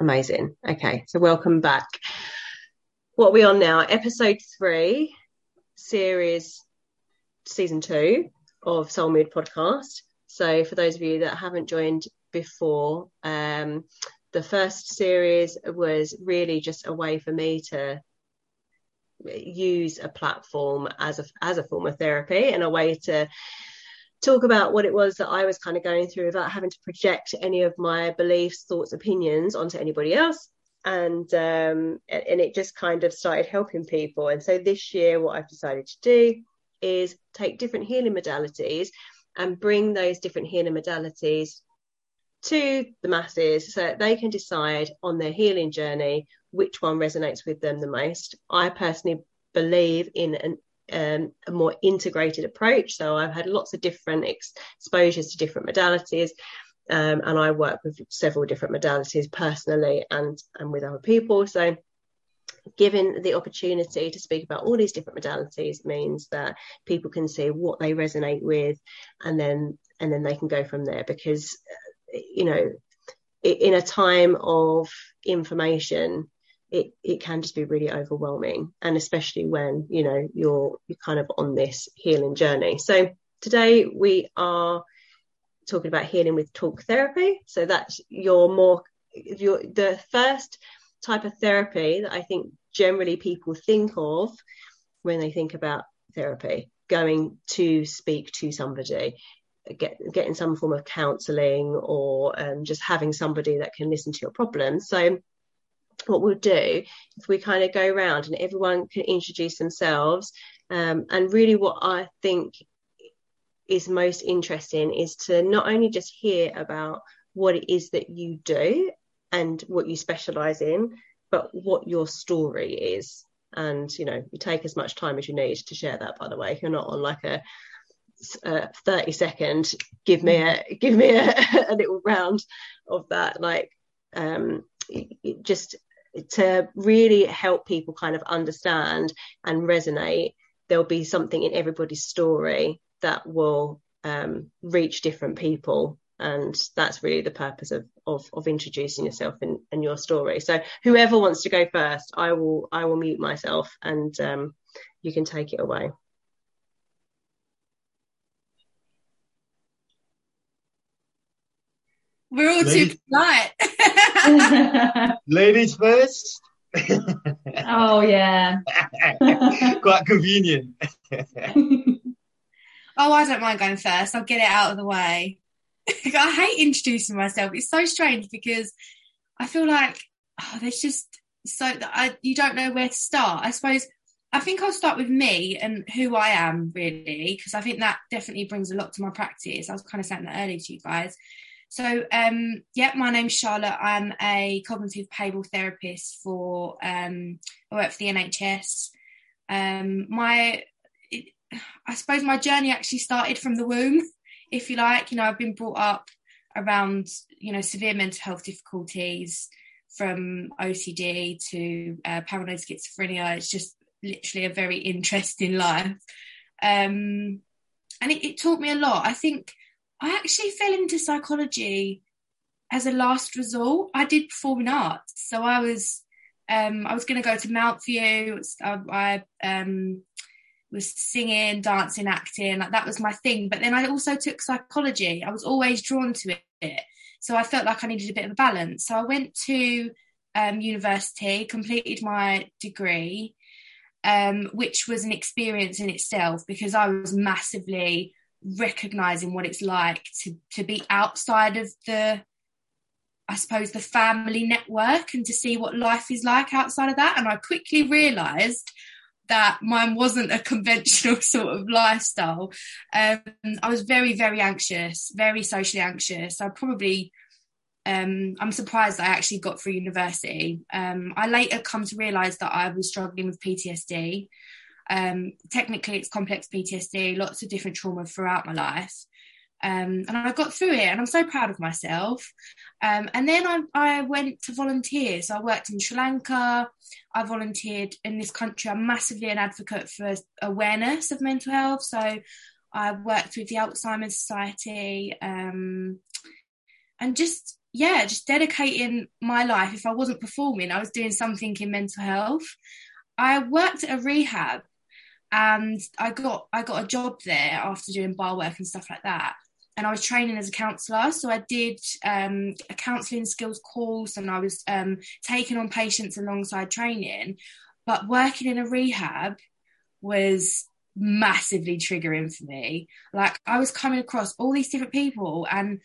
Amazing. Okay, so welcome back. What are we on now? Episode three, series season two of Soul Mood podcast. So for those of you that haven't joined before, um, the first series was really just a way for me to use a platform as a as a form of therapy and a way to talk about what it was that I was kind of going through without having to project any of my beliefs, thoughts, opinions onto anybody else. And um, and it just kind of started helping people. And so this year, what I've decided to do is take different healing modalities and bring those different healing modalities to the masses so that they can decide on their healing journey which one resonates with them the most. I personally believe in an um, a more integrated approach. So I've had lots of different ex- exposures to different modalities. Um, and I work with several different modalities personally and and with other people. So given the opportunity to speak about all these different modalities means that people can see what they resonate with and then and then they can go from there because you know in a time of information it it can just be really overwhelming and especially when you know you're you're kind of on this healing journey. So today we are talking about healing with talk therapy. So that's your more your the first type of therapy that i think generally people think of when they think about therapy going to speak to somebody get, getting some form of counselling or um, just having somebody that can listen to your problems. So what we'll do if we kind of go around and everyone can introduce themselves. Um, and really what i think is most interesting is to not only just hear about what it is that you do and what you specialize in but what your story is. And you know you take as much time as you need to share that by the way. You're not on like a, a 30 second give me a give me a, a little round of that. Like um just to really help people kind of understand and resonate, there'll be something in everybody's story that will um, reach different people. And that's really the purpose of, of, of introducing yourself and, and your story. So whoever wants to go first, I will I will mute myself and um, you can take it away. We're all Ladies. too polite. Ladies first. oh yeah. Quite convenient. oh, I don't mind going first. I'll get it out of the way. I hate introducing myself. It's so strange because I feel like oh, there's just so I, you don't know where to start. I suppose I think I'll start with me and who I am really because I think that definitely brings a lot to my practice. I was kind of saying that earlier to you guys. So, um, yeah, my name's Charlotte. I'm a cognitive behavioural therapist for, um, I work for the NHS. Um, my, it, I suppose my journey actually started from the womb, if you like. You know, I've been brought up around, you know, severe mental health difficulties from OCD to uh, paranoid schizophrenia. It's just literally a very interesting life. Um, and it, it taught me a lot. I think I actually fell into psychology as a last resort. I did performing arts, so I was um, I was going to go to Mountview. I, I um, was singing, dancing, acting, like that was my thing. But then I also took psychology. I was always drawn to it, so I felt like I needed a bit of a balance. So I went to um, university, completed my degree, um, which was an experience in itself because I was massively recognizing what it's like to to be outside of the I suppose the family network and to see what life is like outside of that. And I quickly realized that mine wasn't a conventional sort of lifestyle. Um, I was very, very anxious, very socially anxious. I probably, um, I'm surprised I actually got through university. Um, I later come to realize that I was struggling with PTSD. Um, technically, it's complex PTSD, lots of different trauma throughout my life. Um, and I got through it, and I'm so proud of myself. Um, and then I, I, went to volunteer. So I worked in Sri Lanka. I volunteered in this country. I'm massively an advocate for awareness of mental health. So I worked with the Alzheimer's Society, um, and just yeah, just dedicating my life. If I wasn't performing, I was doing something in mental health. I worked at a rehab and I got I got a job there after doing bar work and stuff like that. And I was training as a counsellor, so I did um, a counselling skills course, and I was um, taking on patients alongside training. But working in a rehab was massively triggering for me. Like I was coming across all these different people, and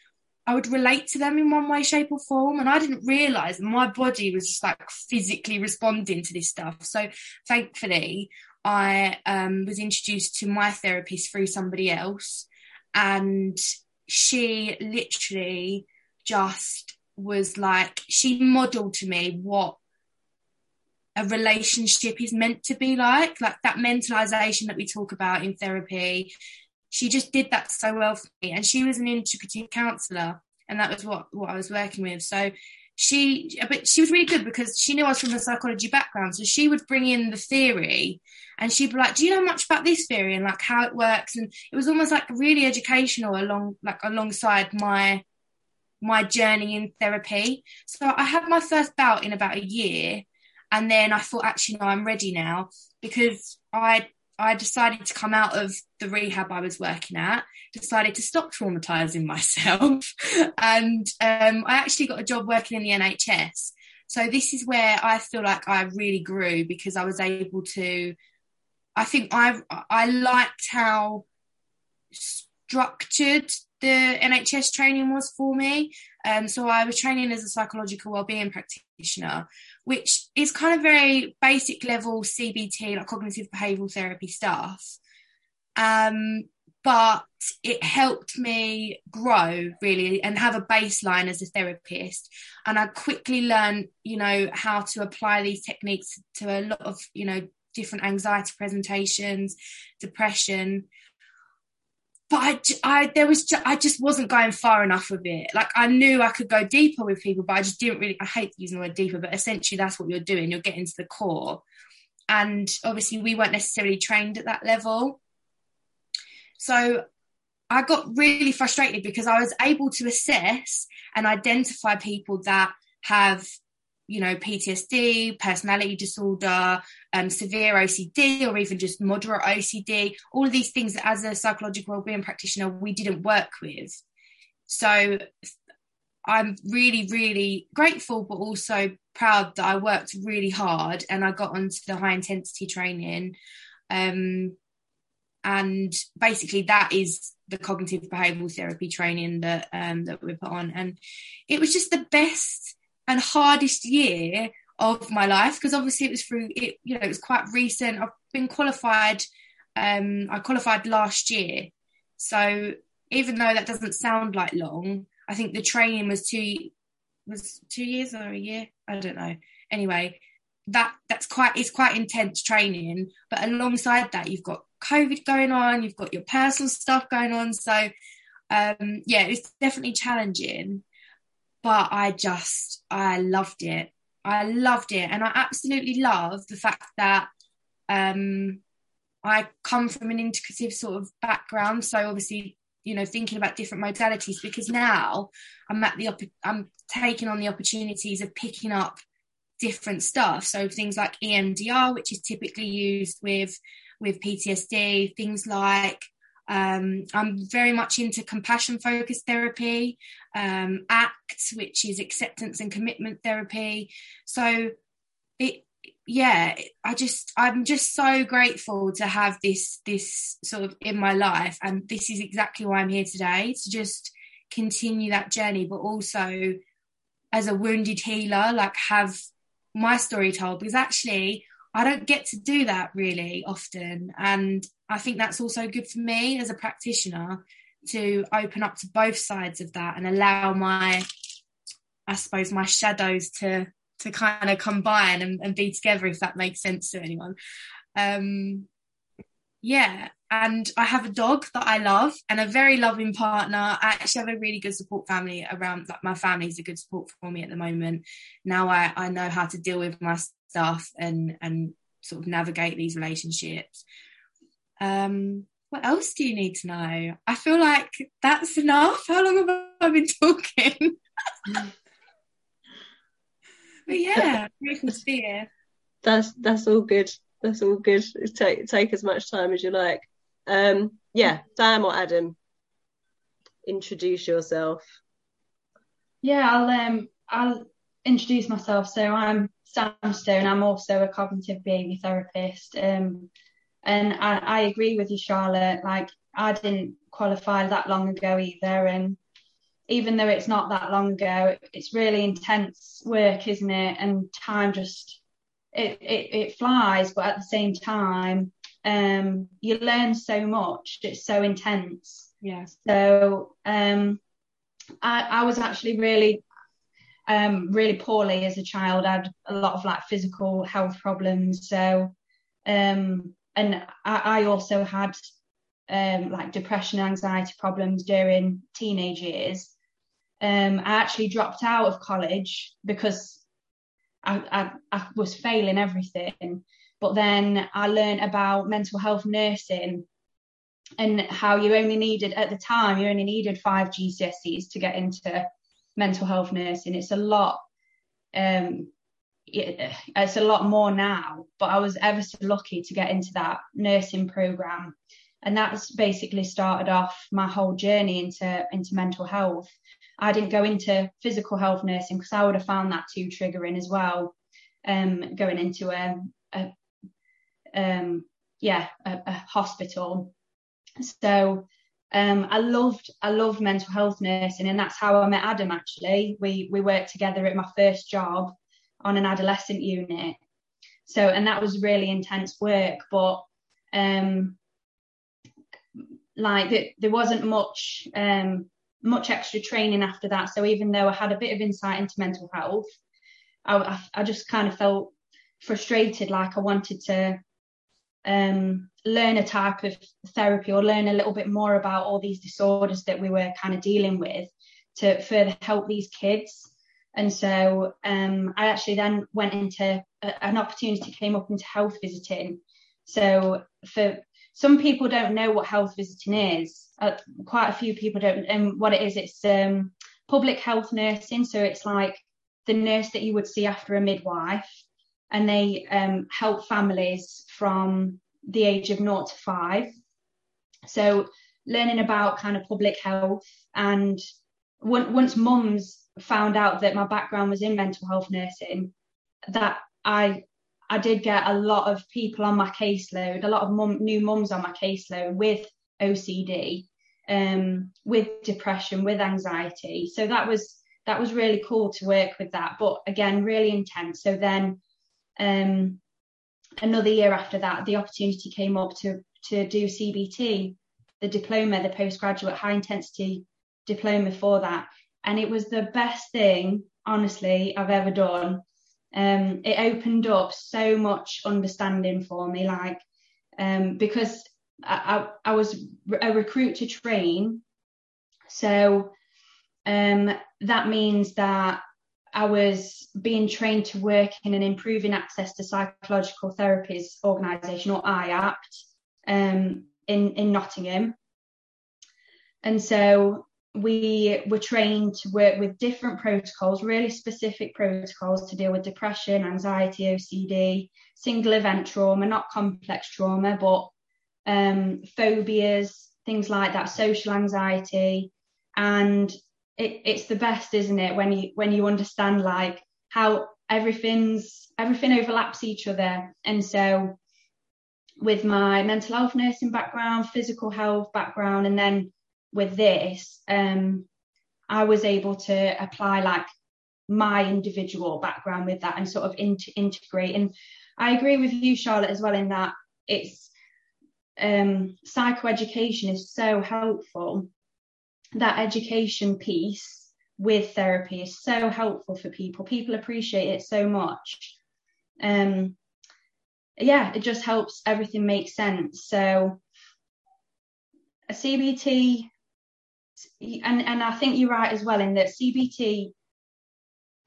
I would relate to them in one way, shape, or form. And I didn't realize my body was just like physically responding to this stuff. So thankfully, I um, was introduced to my therapist through somebody else, and she literally just was like, she modeled to me what a relationship is meant to be like, like that mentalization that we talk about in therapy. She just did that so well for me. And she was an integrative counselor, and that was what, what I was working with. So she but she was really good because she knew I was from a psychology background. So she would bring in the theory and she'd be like, Do you know much about this theory and like how it works? And it was almost like really educational along like alongside my my journey in therapy. So I had my first bout in about a year and then I thought actually no, I'm ready now because I I decided to come out of the rehab I was working at, decided to stop traumatizing myself, and um, I actually got a job working in the NHS. So this is where I feel like I really grew because I was able to. I think I I liked how structured the NHS training was for me. Um, so I was training as a psychological wellbeing practitioner, which is kind of very basic level CBT, like cognitive behavioural therapy stuff. Um, but it helped me grow really and have a baseline as a therapist. And I quickly learned, you know, how to apply these techniques to a lot of, you know, different anxiety presentations, depression but I, I there was just, I just wasn't going far enough with it. Like I knew I could go deeper with people, but I just didn't really. I hate using the word deeper, but essentially that's what you're doing. You're getting to the core, and obviously we weren't necessarily trained at that level. So I got really frustrated because I was able to assess and identify people that have you know, PTSD, personality disorder, um, severe OCD, or even just moderate OCD, all of these things that as a psychological wellbeing practitioner, we didn't work with. So I'm really, really grateful, but also proud that I worked really hard and I got onto the high intensity training. Um, and basically that is the cognitive behavioral therapy training that um, that we put on. And it was just the best and hardest year of my life because obviously it was through it you know it was quite recent. I've been qualified um i qualified last year. So even though that doesn't sound like long i think the training was two was two years or a year? I don't know. Anyway that that's quite it's quite intense training but alongside that you've got covid going on you've got your personal stuff going on. So um yeah it's definitely challenging but I just I loved it. I loved it, and I absolutely love the fact that um, I come from an integrative sort of background. So obviously, you know, thinking about different modalities because now I'm at the I'm taking on the opportunities of picking up different stuff. So things like EMDR, which is typically used with with PTSD, things like um, I'm very much into compassion focused therapy, um, ACT, which is acceptance and commitment therapy. So it, yeah, I just, I'm just so grateful to have this, this sort of in my life. And this is exactly why I'm here today to just continue that journey, but also as a wounded healer, like have my story told because actually I don't get to do that really often. And I think that's also good for me as a practitioner to open up to both sides of that and allow my, I suppose, my shadows to to kind of combine and, and be together if that makes sense to anyone. Um, yeah, and I have a dog that I love and a very loving partner. I actually have a really good support family around. Like my family is a good support for me at the moment. Now I I know how to deal with my stuff and and sort of navigate these relationships. Um, what else do you need to know? I feel like that's enough. How long have I been talking? But yeah, grateful to be here. That's that's all good. That's all good. Take take as much time as you like. Um, yeah, Sam or Adam, introduce yourself. Yeah, I'll um I'll introduce myself. So I'm Sam Stone. I'm also a cognitive behaviour therapist. Um, and I, I agree with you, Charlotte. Like I didn't qualify that long ago either, and even though it's not that long ago, it's really intense work, isn't it? And time just it it, it flies, but at the same time, um, you learn so much. It's so intense. Yeah. So um, I, I was actually really um, really poorly as a child. I had a lot of like physical health problems. So um, and I, I also had um, like depression, anxiety problems during teenage years. Um, I actually dropped out of college because I, I, I was failing everything. But then I learned about mental health nursing and how you only needed at the time you only needed five GCSEs to get into mental health nursing. It's a lot. Um, it's a lot more now, but I was ever so lucky to get into that nursing program, and that's basically started off my whole journey into into mental health. I didn't go into physical health nursing because I would have found that too triggering as well. Um, going into a, a um, yeah, a, a hospital. So um, I loved I loved mental health nursing, and that's how I met Adam. Actually, we we worked together at my first job on an adolescent unit. So, and that was really intense work, but um, like there wasn't much um, much extra training after that. So even though I had a bit of insight into mental health, I, I, I just kind of felt frustrated, like I wanted to um, learn a type of therapy or learn a little bit more about all these disorders that we were kind of dealing with to further help these kids. And so um, I actually then went into a, an opportunity came up into health visiting. So for some people don't know what health visiting is. Uh, quite a few people don't. And what it is, it's um, public health nursing. So it's like the nurse that you would see after a midwife, and they um, help families from the age of 0 to 5. So learning about kind of public health and once mums found out that my background was in mental health nursing, that I I did get a lot of people on my caseload, a lot of new mums on my caseload with OCD, um, with depression, with anxiety. So that was that was really cool to work with that, but again, really intense. So then um, another year after that, the opportunity came up to to do CBT, the diploma, the postgraduate high intensity diploma for that, and it was the best thing, honestly, I've ever done. Um, it opened up so much understanding for me, like um, because I, I, I was a recruit to train, so um, that means that I was being trained to work in an improving access to psychological therapies organisation or IAPT um, in in Nottingham, and so we were trained to work with different protocols, really specific protocols to deal with depression, anxiety, OCD, single event trauma, not complex trauma, but um, phobias, things like that, social anxiety, and it, it's the best, isn't it, when you when you understand like how everything's everything overlaps each other. And so with my mental health nursing background, physical health background, and then with this, um, I was able to apply like my individual background with that and sort of inter- integrate. And I agree with you, Charlotte, as well, in that it's um, psychoeducation is so helpful that education piece with therapy is so helpful for people. People appreciate it so much. Um, yeah, it just helps everything make sense. So a CBT, and and I think you're right as well in that CBT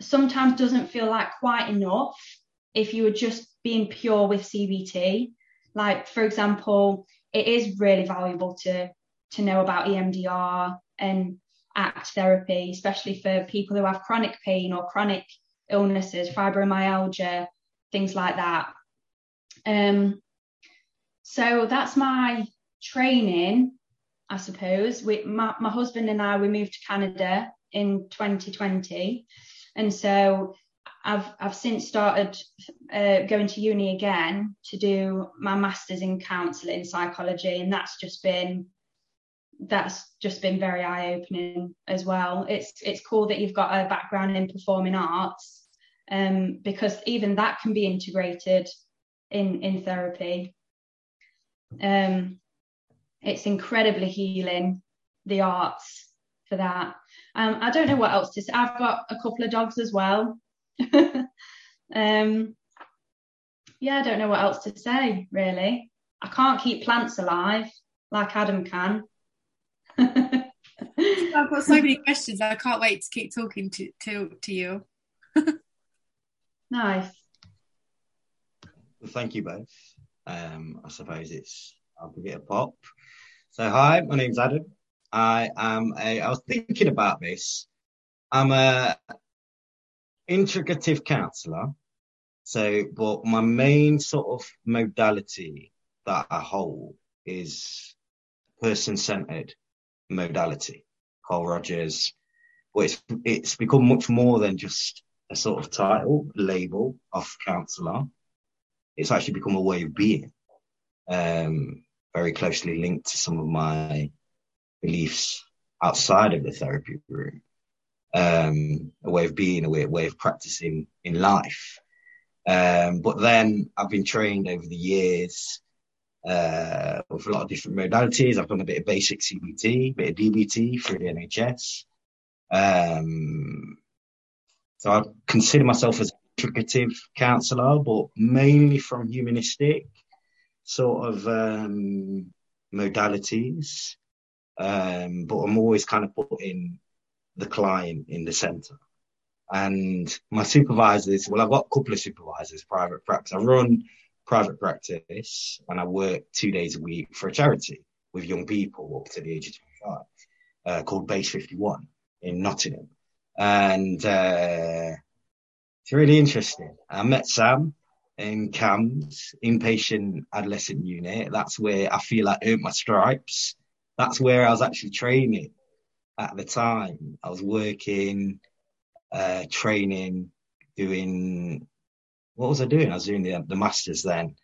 sometimes doesn't feel like quite enough if you were just being pure with CBT. Like for example, it is really valuable to to know about EMDR and ACT therapy, especially for people who have chronic pain or chronic illnesses, fibromyalgia, things like that. Um, so that's my training, I suppose. We, my, my husband and I, we moved to Canada in 2020. And so I've I've since started uh, going to uni again to do my masters in counselling psychology, and that's just been that's just been very eye opening as well. It's it's cool that you've got a background in performing arts, um, because even that can be integrated in in therapy. Um, it's incredibly healing the arts for that. Um, I don't know what else to say. I've got a couple of dogs as well. um, yeah, I don't know what else to say really. I can't keep plants alive like Adam can. I've got so many questions. I can't wait to keep talking to to, to you. nice. Well, thank you both. Um, I suppose it's I'll give it a pop. So hi, my name's Adam. I am a. I was thinking about this. I'm a integrative counsellor. So, but my main sort of modality that I hold is person centered modality. Carl Rogers. But it's, it's become much more than just a sort of title, label of counsellor. It's actually become a way of being, um, very closely linked to some of my beliefs outside of the therapy room. Um, a way of being, a way, a way of practicing in life. Um, but then I've been trained over the years uh, with a lot of different modalities. I've done a bit of basic CBT, a bit of DBT through the NHS. Um, so I consider myself as a integrative counsellor, but mainly from humanistic sort of um, modalities. Um, but I'm always kind of putting the client in the centre. And my supervisors, well, I've got a couple of supervisors, private practice. I run private practice and I work two days a week for a charity with young people up to the age of 25 uh, called Base 51 in Nottingham. And uh, it's really interesting. I met Sam in CAMHS, inpatient adolescent unit. That's where I feel I earned my stripes. That's where I was actually training at the time. I was working, uh, training, doing what was I doing? I was doing the, the masters then.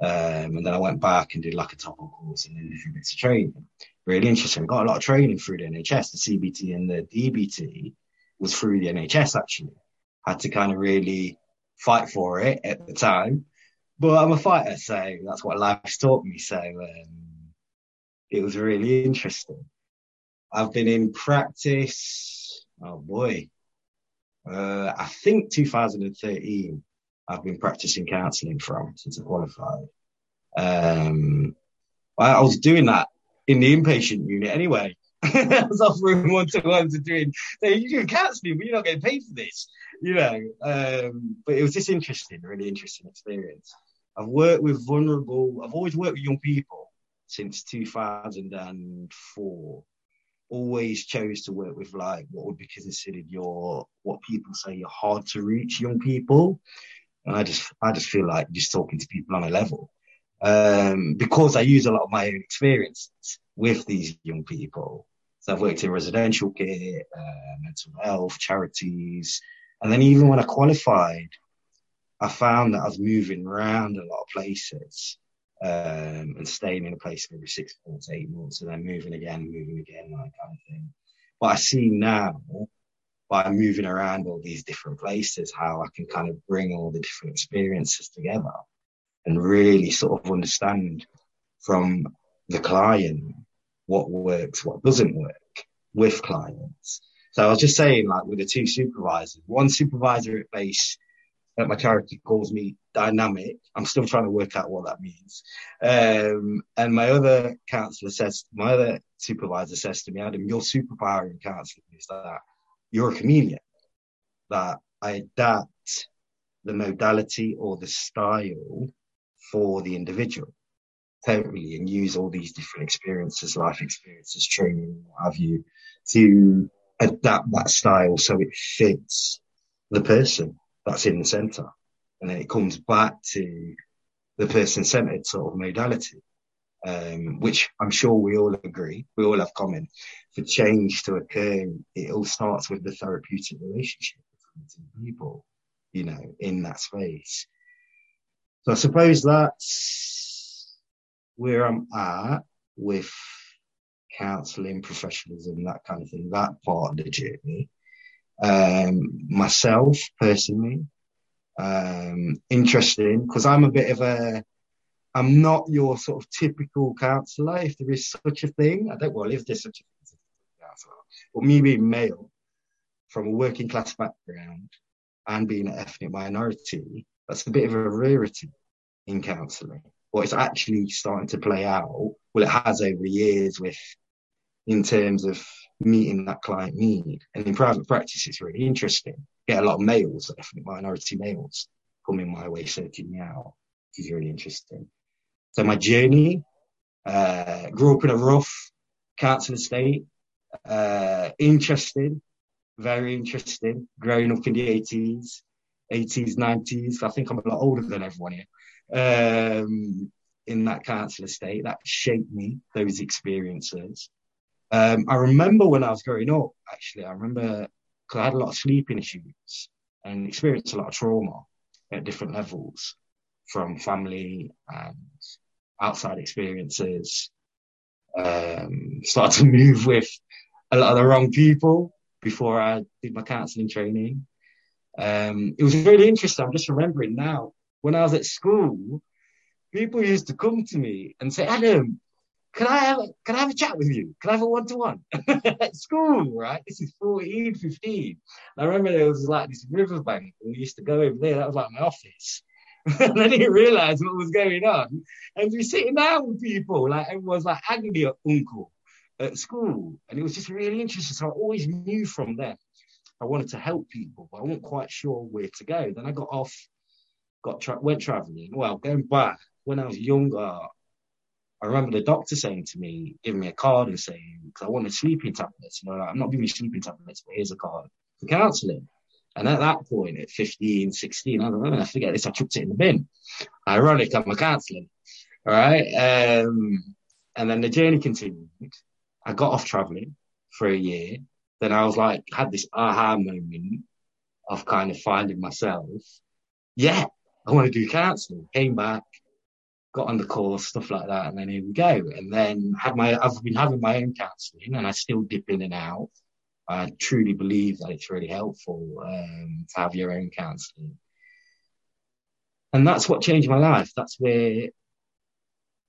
Um, and then I went back and did like a top up course and then a few bits of training. Really interesting. Got a lot of training through the NHS. The CBT and the DBT was through the NHS actually. Had to kind of really fight for it at the time. But I'm a fighter, so that's what life's taught me. So um, it was really interesting. I've been in practice. Oh boy, uh, I think 2013. I've been practicing counselling from since I qualified. Um, I, I, was doing that in the inpatient unit anyway. I was offering one to ones and doing, you're doing counselling, but you're not getting paid for this, you know. Um, but it was just interesting, really interesting experience. I've worked with vulnerable, I've always worked with young people since 2004. Always chose to work with like what would be considered your, what people say you're hard to reach young people. And I just, I just feel like just talking to people on a level. Um, because I use a lot of my own experiences with these young people. So I've worked in residential care, uh, mental health, charities. And then even when I qualified, I found that I was moving around a lot of places, um, and staying in a place for six months, eight months, and then moving again, moving again, that kind of thing. But I see now by moving around all these different places, how I can kind of bring all the different experiences together and really sort of understand from the client what works, what doesn't work with clients. So I was just saying, like with the two supervisors, one supervisor at base that my charity calls me dynamic. I'm still trying to work out what that means. Um, and my other counselor says, my other supervisor says to me, Adam, your superpower in counselling is that you're a chameleon, that I adapt the modality or the style for the individual totally and use all these different experiences, life experiences, training, what have you, to adapt that style so it fits the person that's in the center. And then it comes back to the person centered sort of modality, um, which I'm sure we all agree, we all have common. For change to occur, it all starts with the therapeutic relationship between people, you know, in that space. So I suppose that's where I'm at with counselling, professionalism, that kind of thing, that part of the journey. Um, myself personally, um, interesting because I'm a bit of a, I'm not your sort of typical counsellor, if there is such a thing. I don't, well, if there's such a thing but me being male from a working class background and being an ethnic minority, that's a bit of a rarity in counselling. But it's actually starting to play out. Well, it has over the years with in terms of meeting that client need. And in private practice, it's really interesting. Get a lot of males, ethnic minority males, coming my way, searching me out, which is really interesting. So my journey, uh, grew up in a rough council estate, uh, interesting, very interesting, growing up in the 80s, 80s, 90s. I think I'm a lot older than everyone here. Um, in that council estate that shaped me, those experiences. Um, I remember when I was growing up, actually, I remember because I had a lot of sleeping issues and experienced a lot of trauma at different levels from family and outside experiences. Um, started to move with a lot of the wrong people before I did my counselling training. Um, it was really interesting. I'm just remembering now when I was at school, people used to come to me and say, Adam, can I have a, can I have a chat with you? Can I have a one to one at school? Right, this is 14, 15. I remember there was like this riverbank, and we used to go over there. That was like my office. and I didn't realize what was going on. And we're sitting down with people, like everyone's like agony at uncle at school, and it was just really interesting. So I always knew from there I wanted to help people, but I wasn't quite sure where to go. Then I got off, got tra- went traveling. Well, going back when I was younger, I remember the doctor saying to me, giving me a card and saying, because I wanted sleeping tablets. You know, like, I'm not giving you sleeping tablets, but here's a card for counselling. And at that point, at 15, 16, I don't know, I forget this, I chucked it in the bin. Ironic, I'm a counsellor. All right. Um, and then the journey continued. I got off traveling for a year. Then I was like, had this aha moment of kind of finding myself. Yeah, I want to do counselling. Came back, got on the course, stuff like that, and then here we go. And then had my, I've been having my own counselling, and I still dip in and out. I truly believe that it's really helpful um, to have your own counselling, and that's what changed my life. That's where,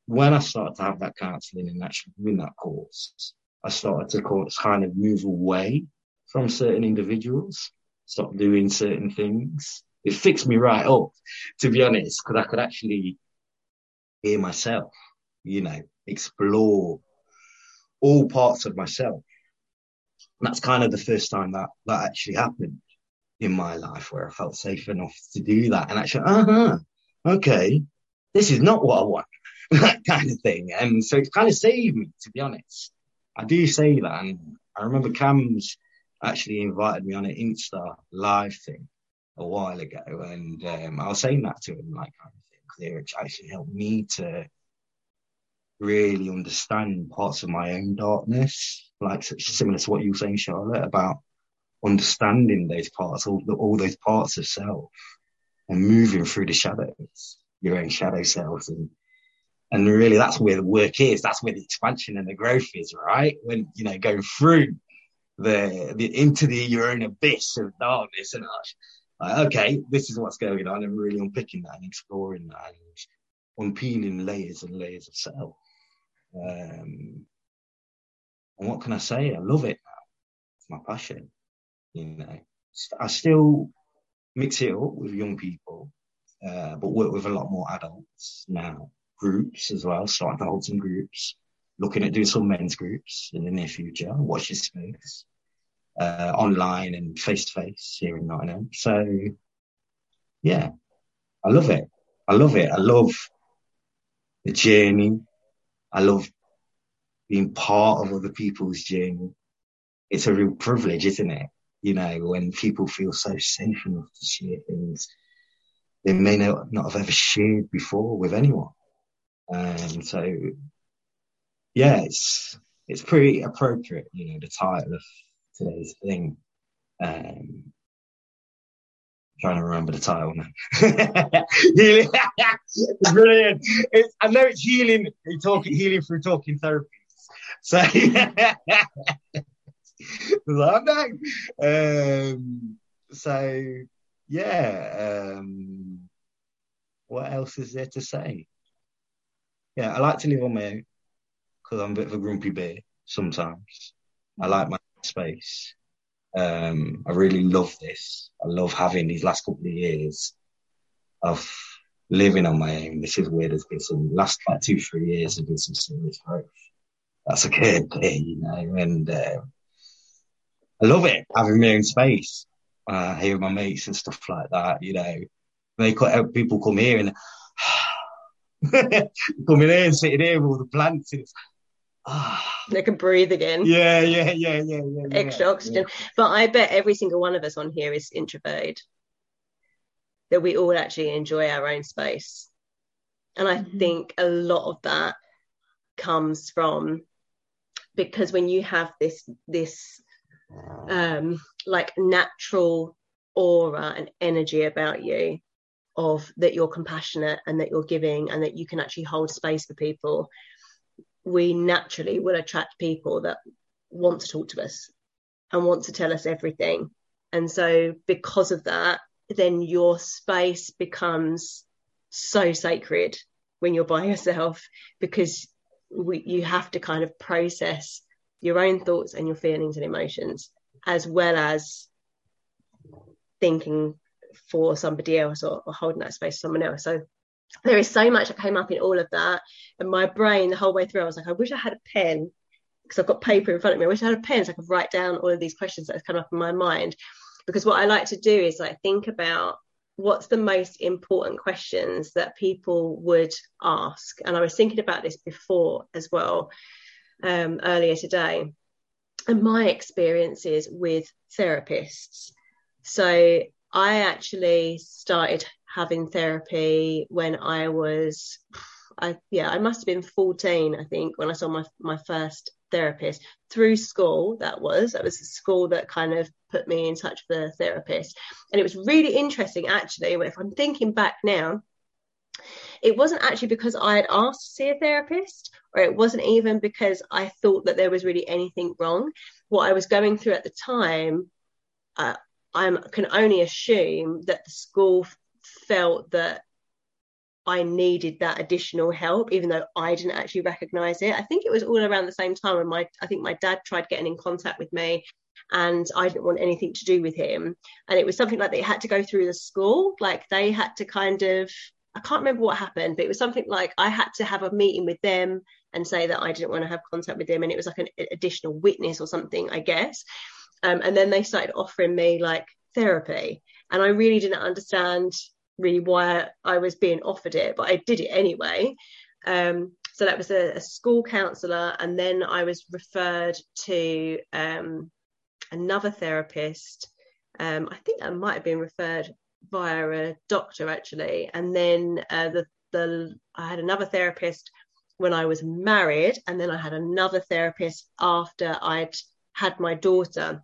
when I started to have that counselling and actually doing that course, I started to kind of move away from certain individuals, stop doing certain things. It fixed me right up, to be honest, because I could actually hear myself, you know, explore all parts of myself. And that's kind of the first time that that actually happened in my life where I felt safe enough to do that and actually, uh huh, okay, this is not what I want, that kind of thing. And so it's kind of saved me, to be honest. I do say that. And I remember Cam's actually invited me on an Insta live thing a while ago. And um, I was saying that to him, like, which actually helped me to really understand parts of my own darkness, like similar to what you were saying, Charlotte, about understanding those parts, all, all those parts of self, and moving through the shadows, your own shadow selves, and and really that's where the work is. That's where the expansion and the growth is, right? When you know going through the, the into the your own abyss of darkness and like, okay, this is what's going on, and really unpicking that and exploring that and unpeeling layers and layers of self. Um, and what can I say? I love it now. It's my passion. You know, I still mix it up with young people, uh, but work with a lot more adults now. Groups as well, starting to hold some groups, looking at doing some men's groups in the near future. Watch this space uh, online and face to face here in Nottingham. So yeah, I love it. I love it. I love the journey. I love being part of other people's journey. it's a real privilege, isn't it? You know, when people feel so safe enough to share things they may not, not have ever shared before with anyone. And so, yeah, it's, it's pretty appropriate, you know, the title of today's thing. Um, trying to remember the title now. brilliant. It's, I know it's healing. Talking healing through talking therapies. So. Um, so yeah. Um, what else is there to say? Yeah, I like to live on my own because I'm a bit of a grumpy bear sometimes. I like my space. Um, I really love this. I love having these last couple of years of living on my own. This is where There's been some last like two, three years have been some serious growth. That's a good thing, you know, and uh, I love it having my own space. Uh, hearing my mates and stuff like that, you know, they people come here and come in here and sit in here with all the plants. And they can breathe again. Yeah, yeah, yeah, yeah, yeah. Extra oxygen. Yeah. But I bet every single one of us on here is introverted. That we all actually enjoy our own space. And I mm-hmm. think a lot of that comes from because when you have this this um like natural aura and energy about you of that you're compassionate and that you're giving and that you can actually hold space for people we naturally will attract people that want to talk to us and want to tell us everything. And so, because of that, then your space becomes so sacred when you're by yourself because we, you have to kind of process your own thoughts and your feelings and emotions as well as thinking for somebody else or, or holding that space for someone else. So there is so much that came up in all of that. And my brain, the whole way through, I was like, I wish I had a pen because I've got paper in front of me. I wish I had a pen so I could write down all of these questions that have come up in my mind. Because what I like to do is like think about what's the most important questions that people would ask. And I was thinking about this before as well, um, earlier today, and my experiences with therapists. So I actually started having therapy when I was, I yeah, I must have been 14, I think, when I saw my my first therapist through school. That was that was the school that kind of put me in touch with a therapist, and it was really interesting actually. If I'm thinking back now, it wasn't actually because I had asked to see a therapist, or it wasn't even because I thought that there was really anything wrong. What I was going through at the time. Uh, I can only assume that the school felt that I needed that additional help, even though I didn't actually recognize it. I think it was all around the same time when my I think my dad tried getting in contact with me and I didn't want anything to do with him. And it was something like they had to go through the school, like they had to kind of I can't remember what happened, but it was something like I had to have a meeting with them and say that I didn't want to have contact with them, and it was like an additional witness or something, I guess. Um, and then they started offering me like therapy, and I really didn't understand really why I was being offered it, but I did it anyway. Um, so that was a, a, school counsellor, and then I was referred to um, another therapist. Um, I think I might have been referred via a doctor actually, and then uh, the the I had another therapist when I was married, and then I had another therapist after I'd had my daughter.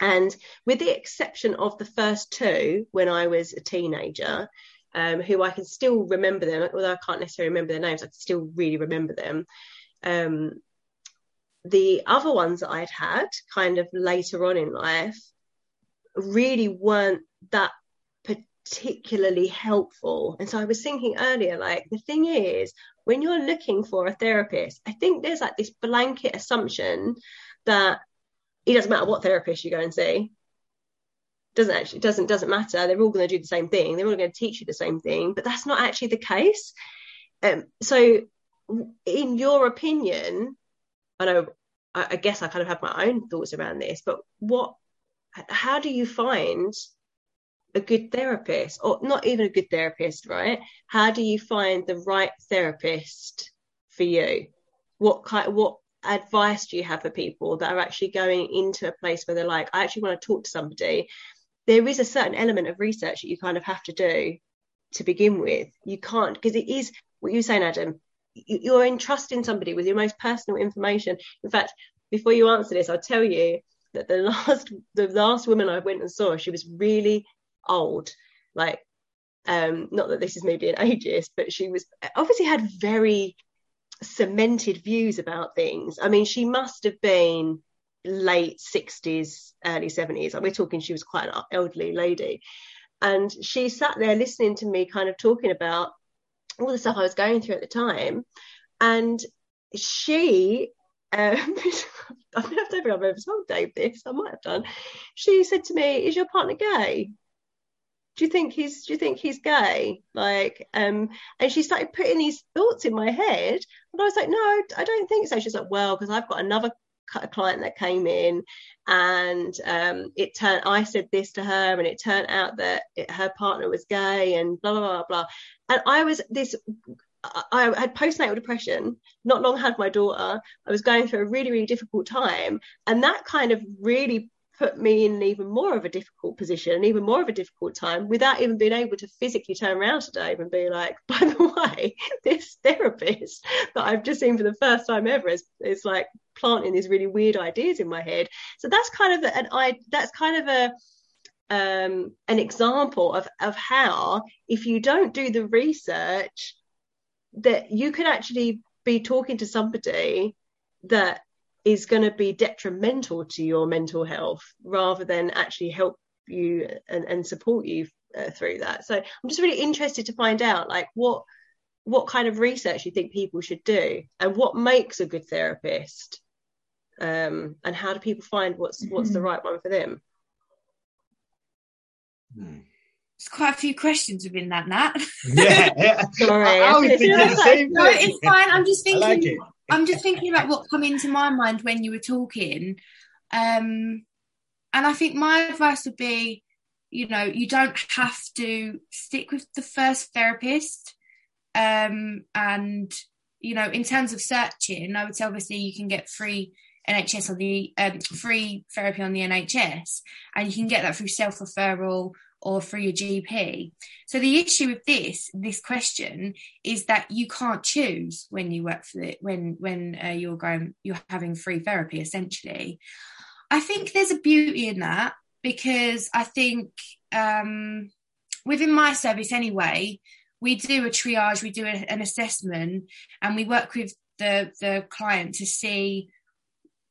And with the exception of the first two, when I was a teenager, um, who I can still remember them, although I can't necessarily remember their names, I can still really remember them. Um, the other ones that I'd had kind of later on in life really weren't that particularly helpful. And so I was thinking earlier, like, the thing is, when you're looking for a therapist, I think there's like this blanket assumption that it doesn't matter what therapist you go and see. Doesn't actually doesn't doesn't matter. They're all going to do the same thing. They're all going to teach you the same thing but that's not actually the case. Um, so in your opinion i know I, I guess i kind of have my own thoughts around this but what how do you find a good therapist? Or not even a good therapist right? How do you find the right therapist for you? What kind what advice do you have for people that are actually going into a place where they're like, I actually want to talk to somebody? There is a certain element of research that you kind of have to do to begin with. You can't, because it is what you're saying, Adam, you're entrusting somebody with your most personal information. In fact, before you answer this, I'll tell you that the last the last woman I went and saw, she was really old, like um, not that this is me being ageist, but she was obviously had very cemented views about things. I mean, she must have been late 60s, early 70s. Like we're talking, she was quite an elderly lady. And she sat there listening to me kind of talking about all the stuff I was going through at the time. And she, um, I don't think I've ever told Dave this, I might have done. She said to me, Is your partner gay? Do you think he's do you think he's gay like um and she started putting these thoughts in my head and i was like no i don't think so she's like well because i've got another client that came in and um it turned i said this to her and it turned out that it, her partner was gay and blah blah blah blah and i was this I had postnatal depression, not long had my daughter. I was going through a really, really difficult time. And that kind of really put me in even more of a difficult position and even more of a difficult time without even being able to physically turn around to Dave and be like, by the way, this therapist that I've just seen for the first time ever is, is like planting these really weird ideas in my head. So that's kind of an I that's kind of a um, an example of of how if you don't do the research that you can actually be talking to somebody that is going to be detrimental to your mental health rather than actually help you and, and support you uh, through that so i'm just really interested to find out like what what kind of research you think people should do and what makes a good therapist um, and how do people find what's mm-hmm. what's the mm-hmm. right one for them hmm. There's quite a few questions within that, Nat. Yeah, sorry. I, I was thinking the same No, it's fine. I'm just thinking. I'm just thinking about what come into my mind when you were talking. Um, and I think my advice would be, you know, you don't have to stick with the first therapist. Um, and, you know, in terms of searching, I would say obviously you can get free NHS on the um, free therapy on the NHS, and you can get that through self referral or through your GP. So the issue with this this question is that you can't choose when you work for it when when uh, you're going you're having free therapy essentially. I think there's a beauty in that because I think um, within my service anyway, we do a triage, we do a, an assessment, and we work with the the client to see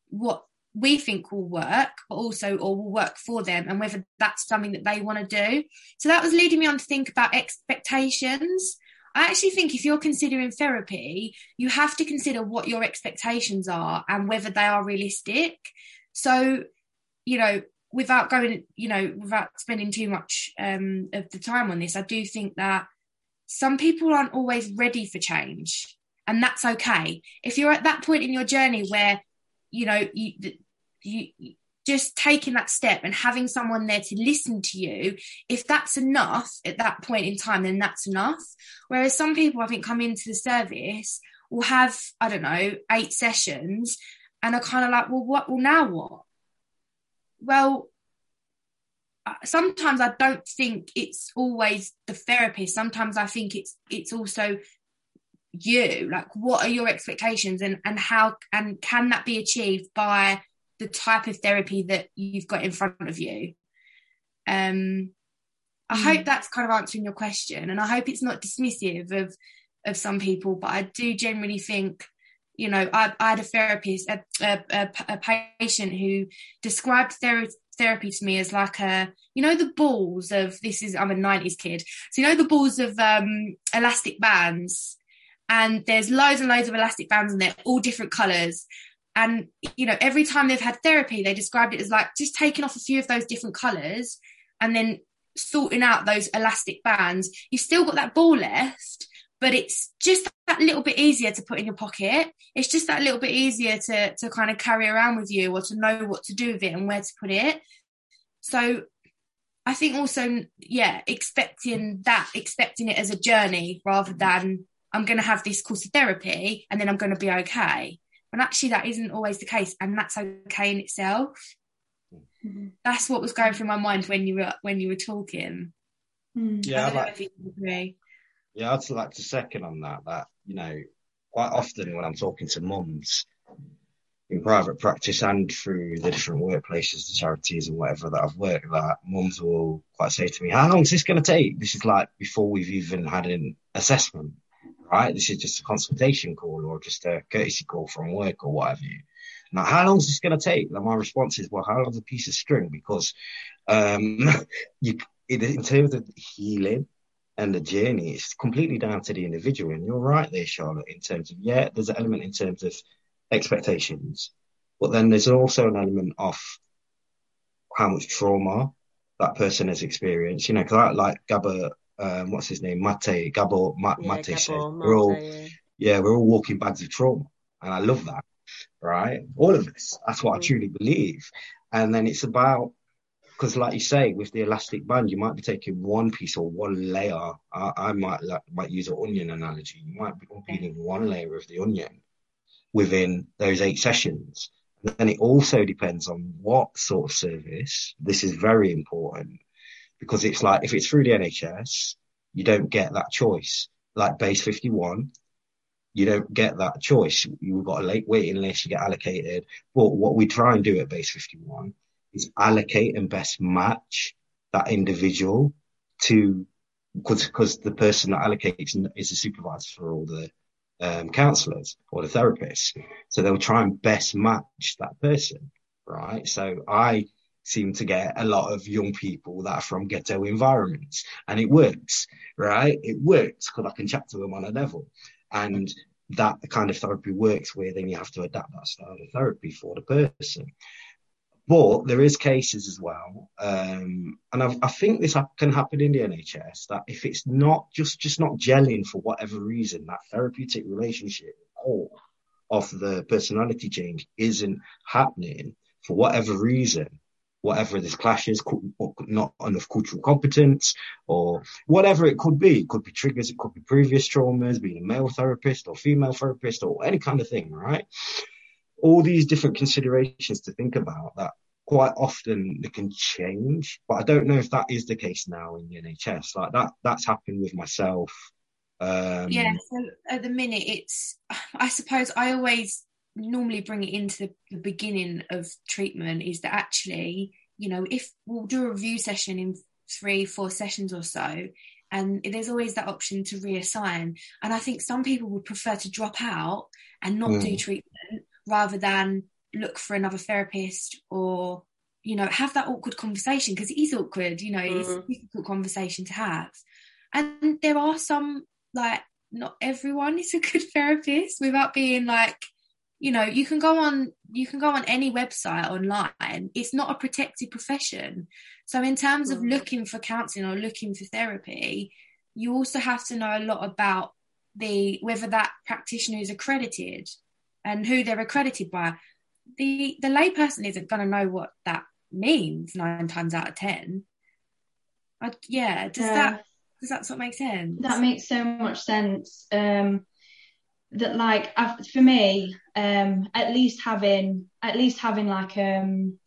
what we think will work, but also or will work for them, and whether that's something that they want to do. So that was leading me on to think about expectations. I actually think if you're considering therapy, you have to consider what your expectations are and whether they are realistic. So, you know, without going, you know, without spending too much um, of the time on this, I do think that some people aren't always ready for change, and that's okay. If you're at that point in your journey where you know you you just taking that step and having someone there to listen to you if that's enough at that point in time then that's enough. Whereas some people i think come into the service will have i don't know eight sessions and are kind of like well what well now what? Well uh, sometimes i don't think it's always the therapist. Sometimes i think it's it's also you like what are your expectations and and how and can that be achieved by the type of therapy that you've got in front of you. Um, I mm. hope that's kind of answering your question, and I hope it's not dismissive of of some people. But I do generally think, you know, I, I had a therapist, a, a, a, a patient who described therapy therapy to me as like a you know the balls of this is I'm a 90s kid so you know the balls of um elastic bands and there's loads and loads of elastic bands and they're all different colors. And you know every time they've had therapy they described it as like just taking off a few of those different colors and then sorting out those elastic bands. You've still got that ball left but it's just that little bit easier to put in your pocket. It's just that little bit easier to to kind of carry around with you or to know what to do with it and where to put it. So i think also yeah expecting that expecting it as a journey rather than i'm going to have this course of therapy and then i'm going to be okay And actually, that isn't always the case, and that's okay in itself. Mm-hmm. That's what was going through my mind when you were when you were talking. Mm. Yeah, I I'd like, agree. yeah, I'd like to second on that. That you know, quite often when I'm talking to mums in private practice and through the different workplaces, the charities and whatever that I've worked, that mums will quite say to me, "How long is this going to take?" This is like before we've even had an assessment, right? This is just a consultation call or just a courtesy call from work or whatever. You. Now, how long is this going to take? And my response is, well, how long's a piece of string? Because um, you, in, terms of healing and the journey, it's completely down to the individual. And you're right there, Charlotte, in terms of, yeah, there's an element in terms of expectations, but then there's also an element of how much trauma that person has experienced. You know, because I like Gabba, um, what's his name, Mate, Gabor, Ma- Yeah, Mate said, we're all, yeah. yeah, we're all walking bags of trauma. And I love that, right? All of us. That's what I Mm. truly believe. And then it's about, because like you say, with the elastic band, you might be taking one piece or one layer. I, I might like, might use an onion analogy. You might be peeling one layer of the onion within those eight sessions. And then it also depends on what sort of service. This is very important because it's like if it's through the NHS, you don't get that choice. Like base 51, you don't get that choice. You've got a late waiting list, you get allocated. But what we try and do at base 51 is allocate and best match that individual to, because, because the person that allocates is a supervisor for all the um, counselors or the therapists. So they'll try and best match that person, right? So I seem to get a lot of young people that are from ghetto environments and it works, right? It works because I can chat to them on a level and that kind of therapy works where then you have to adapt that style of therapy for the person. But there is cases as well, um, and I, I think this can happen in the NHS that if it's not just just not gelling for whatever reason, that therapeutic relationship or of the personality change isn't happening for whatever reason, whatever this clashes, cu- or not enough cultural competence, or whatever it could be. It could be triggers, it could be previous traumas, being a male therapist or female therapist, or any kind of thing, right? all these different considerations to think about that quite often they can change, but I don't know if that is the case now in the NHS. Like that, that's happened with myself. Um, yeah so at the minute it's i suppose i always normally bring it into the, the beginning of treatment is that actually you know if we'll do a review session in three four sessions or so and there's always that option to reassign and i think some people would prefer to drop out and not do Mm. treatment rather than look for another therapist or you know have that awkward conversation because it is awkward you know it's a Mhm. difficult conversation to have and there are some like not everyone is a good therapist without being like you know you can go on you can go on any website online it's not a protected profession so in terms of Mm. looking for counseling or looking for therapy you also have to know a lot about the whether that practitioner is accredited and who they're accredited by the the layperson isn't going to know what that means nine times out of ten I, yeah does Yeah. that does that sort of make sense That makes so much sense. Um, that like for me, um, at least having at least having like um,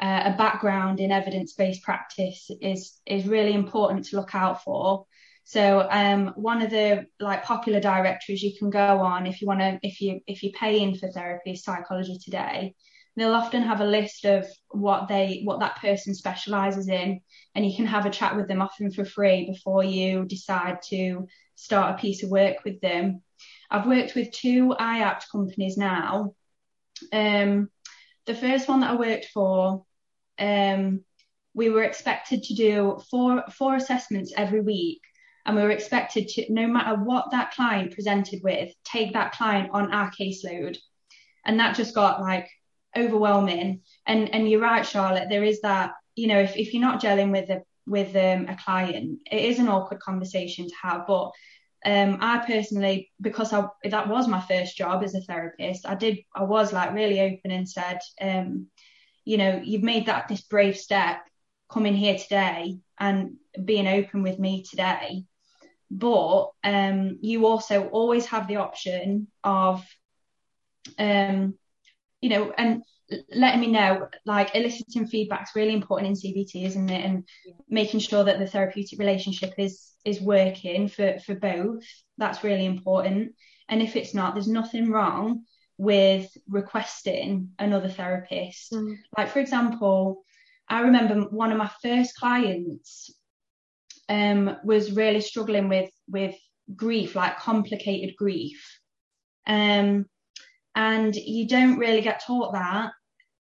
uh, a background in evidence based practice is is really important to look out for. So um, one of the like popular directories you can go on if you want to if you if you pay in for therapy Psychology Today. They'll often have a list of what they what that person specializes in, and you can have a chat with them often for free before you decide to start a piece of work with them. I've worked with two IAPT companies now. Um, the first one that I worked for, um, we were expected to do four four assessments every week, and we were expected to, no matter what that client presented with, take that client on our caseload, and that just got like overwhelming. And and you're right, Charlotte. There is that you know if, if you're not gelling with a with um, a client, it is an awkward conversation to have. But um, I personally, because I, that was my first job as a therapist, I did I was like really open and said, um, you know, you've made that this brave step coming here today and being open with me today. But um, you also always have the option of um, you know, and letting me know, like eliciting feedback is really important in CBT, isn't it? And yeah. making sure that the therapeutic relationship is is working for for both. That's really important. And if it's not, there's nothing wrong with requesting another therapist. Mm. Like for example, I remember one of my first clients um, was really struggling with with grief, like complicated grief. Um, and you don't really get taught that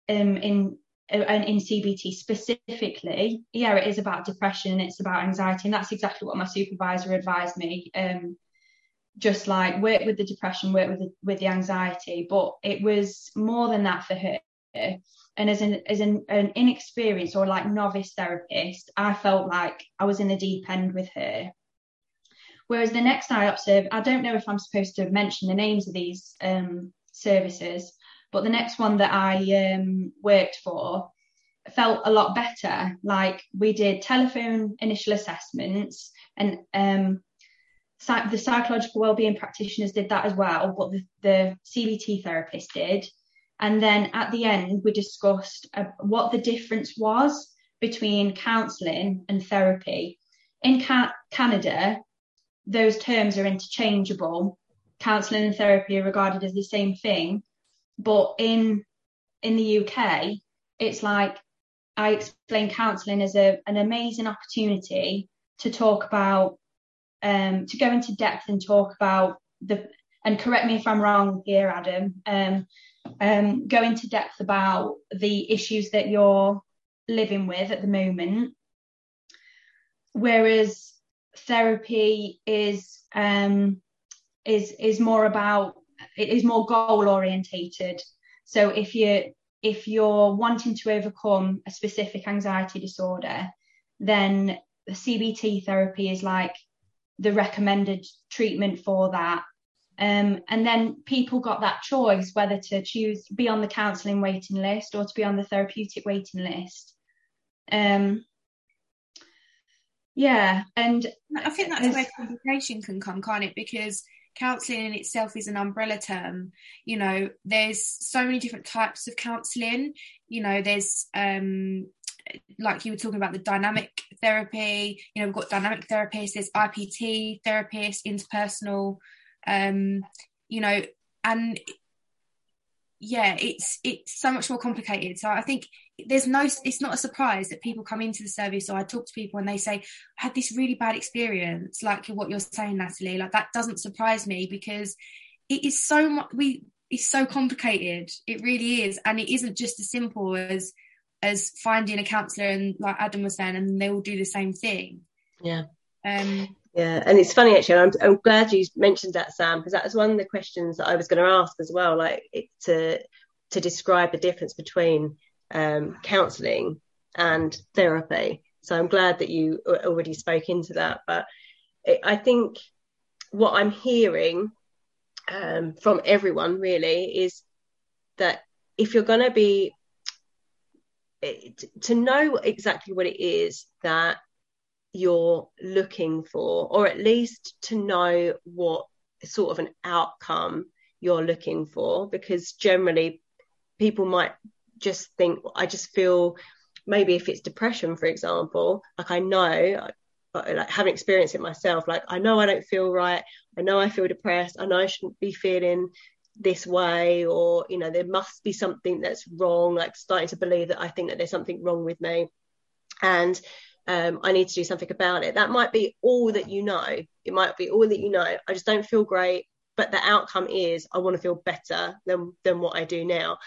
um, in uh, in CBT specifically. Yeah, it is about depression, and it's about anxiety, and that's exactly what my supervisor advised me. Um, just like work with the depression, work with the, with the anxiety, but it was more than that for her. And as an as an, an inexperienced or like novice therapist, I felt like I was in the deep end with her. Whereas the next I observed, I don't know if I'm supposed to mention the names of these um, services, but the next one that I um, worked for felt a lot better. Like we did telephone initial assessments and um, the psychological wellbeing practitioners did that as well, but the, the CBT therapist did. And then at the end, we discussed uh, what the difference was between counselling and therapy. In ca- Canada, those terms are interchangeable. Counselling and therapy are regarded as the same thing, but in in the UK, it's like I explain counselling as a, an amazing opportunity to talk about, um, to go into depth and talk about the, and correct me if I'm wrong here, Adam, um, um, go into depth about the issues that you're living with at the moment. Whereas therapy is um, is is more about it is more goal orientated. So if you if you're wanting to overcome a specific anxiety disorder, then the CBT therapy is like the recommended treatment for that. Um, and then people got that choice whether to choose be on the counselling waiting list or to be on the therapeutic waiting list. Um, yeah, and I think that's where complication can come, can't it? Because counselling in itself is an umbrella term. You know, there's so many different types of counselling. You know, there's um like you were talking about the dynamic therapy, you know, we've got dynamic therapists, there's IPT therapists, interpersonal, um, you know, and yeah, it's it's so much more complicated. So I think there's no it's not a surprise that people come into the service or I talk to people and they say I had this really bad experience like what you're saying Natalie. Like that doesn't surprise me because it is so much we it's so complicated. It really is. And it isn't just as simple as as finding a counselor and like Adam was saying and they all do the same thing. Yeah. Um yeah. And it's funny actually I'm, I'm glad you mentioned that Sam because that was one of the questions that I was going to ask as well like it, to to describe the difference between um, counselling and therapy. So I'm glad that you already spoke into that. But I think what I'm hearing um, from everyone really is that if you're going to be to know exactly what it is that you're looking for, or at least to know what sort of an outcome you're looking for, because generally people might just think I just feel maybe if it's depression, for example, like I know, like having experienced it myself, like I know I don't feel right. I know I feel depressed. I know I shouldn't be feeling this way, or you know, there must be something that's wrong. Like starting to believe that I think that there's something wrong with me, and um, I need to do something about it. That might be all that you know. It might be all that you know. I just don't feel great, but the outcome is I want to feel better than than what I do now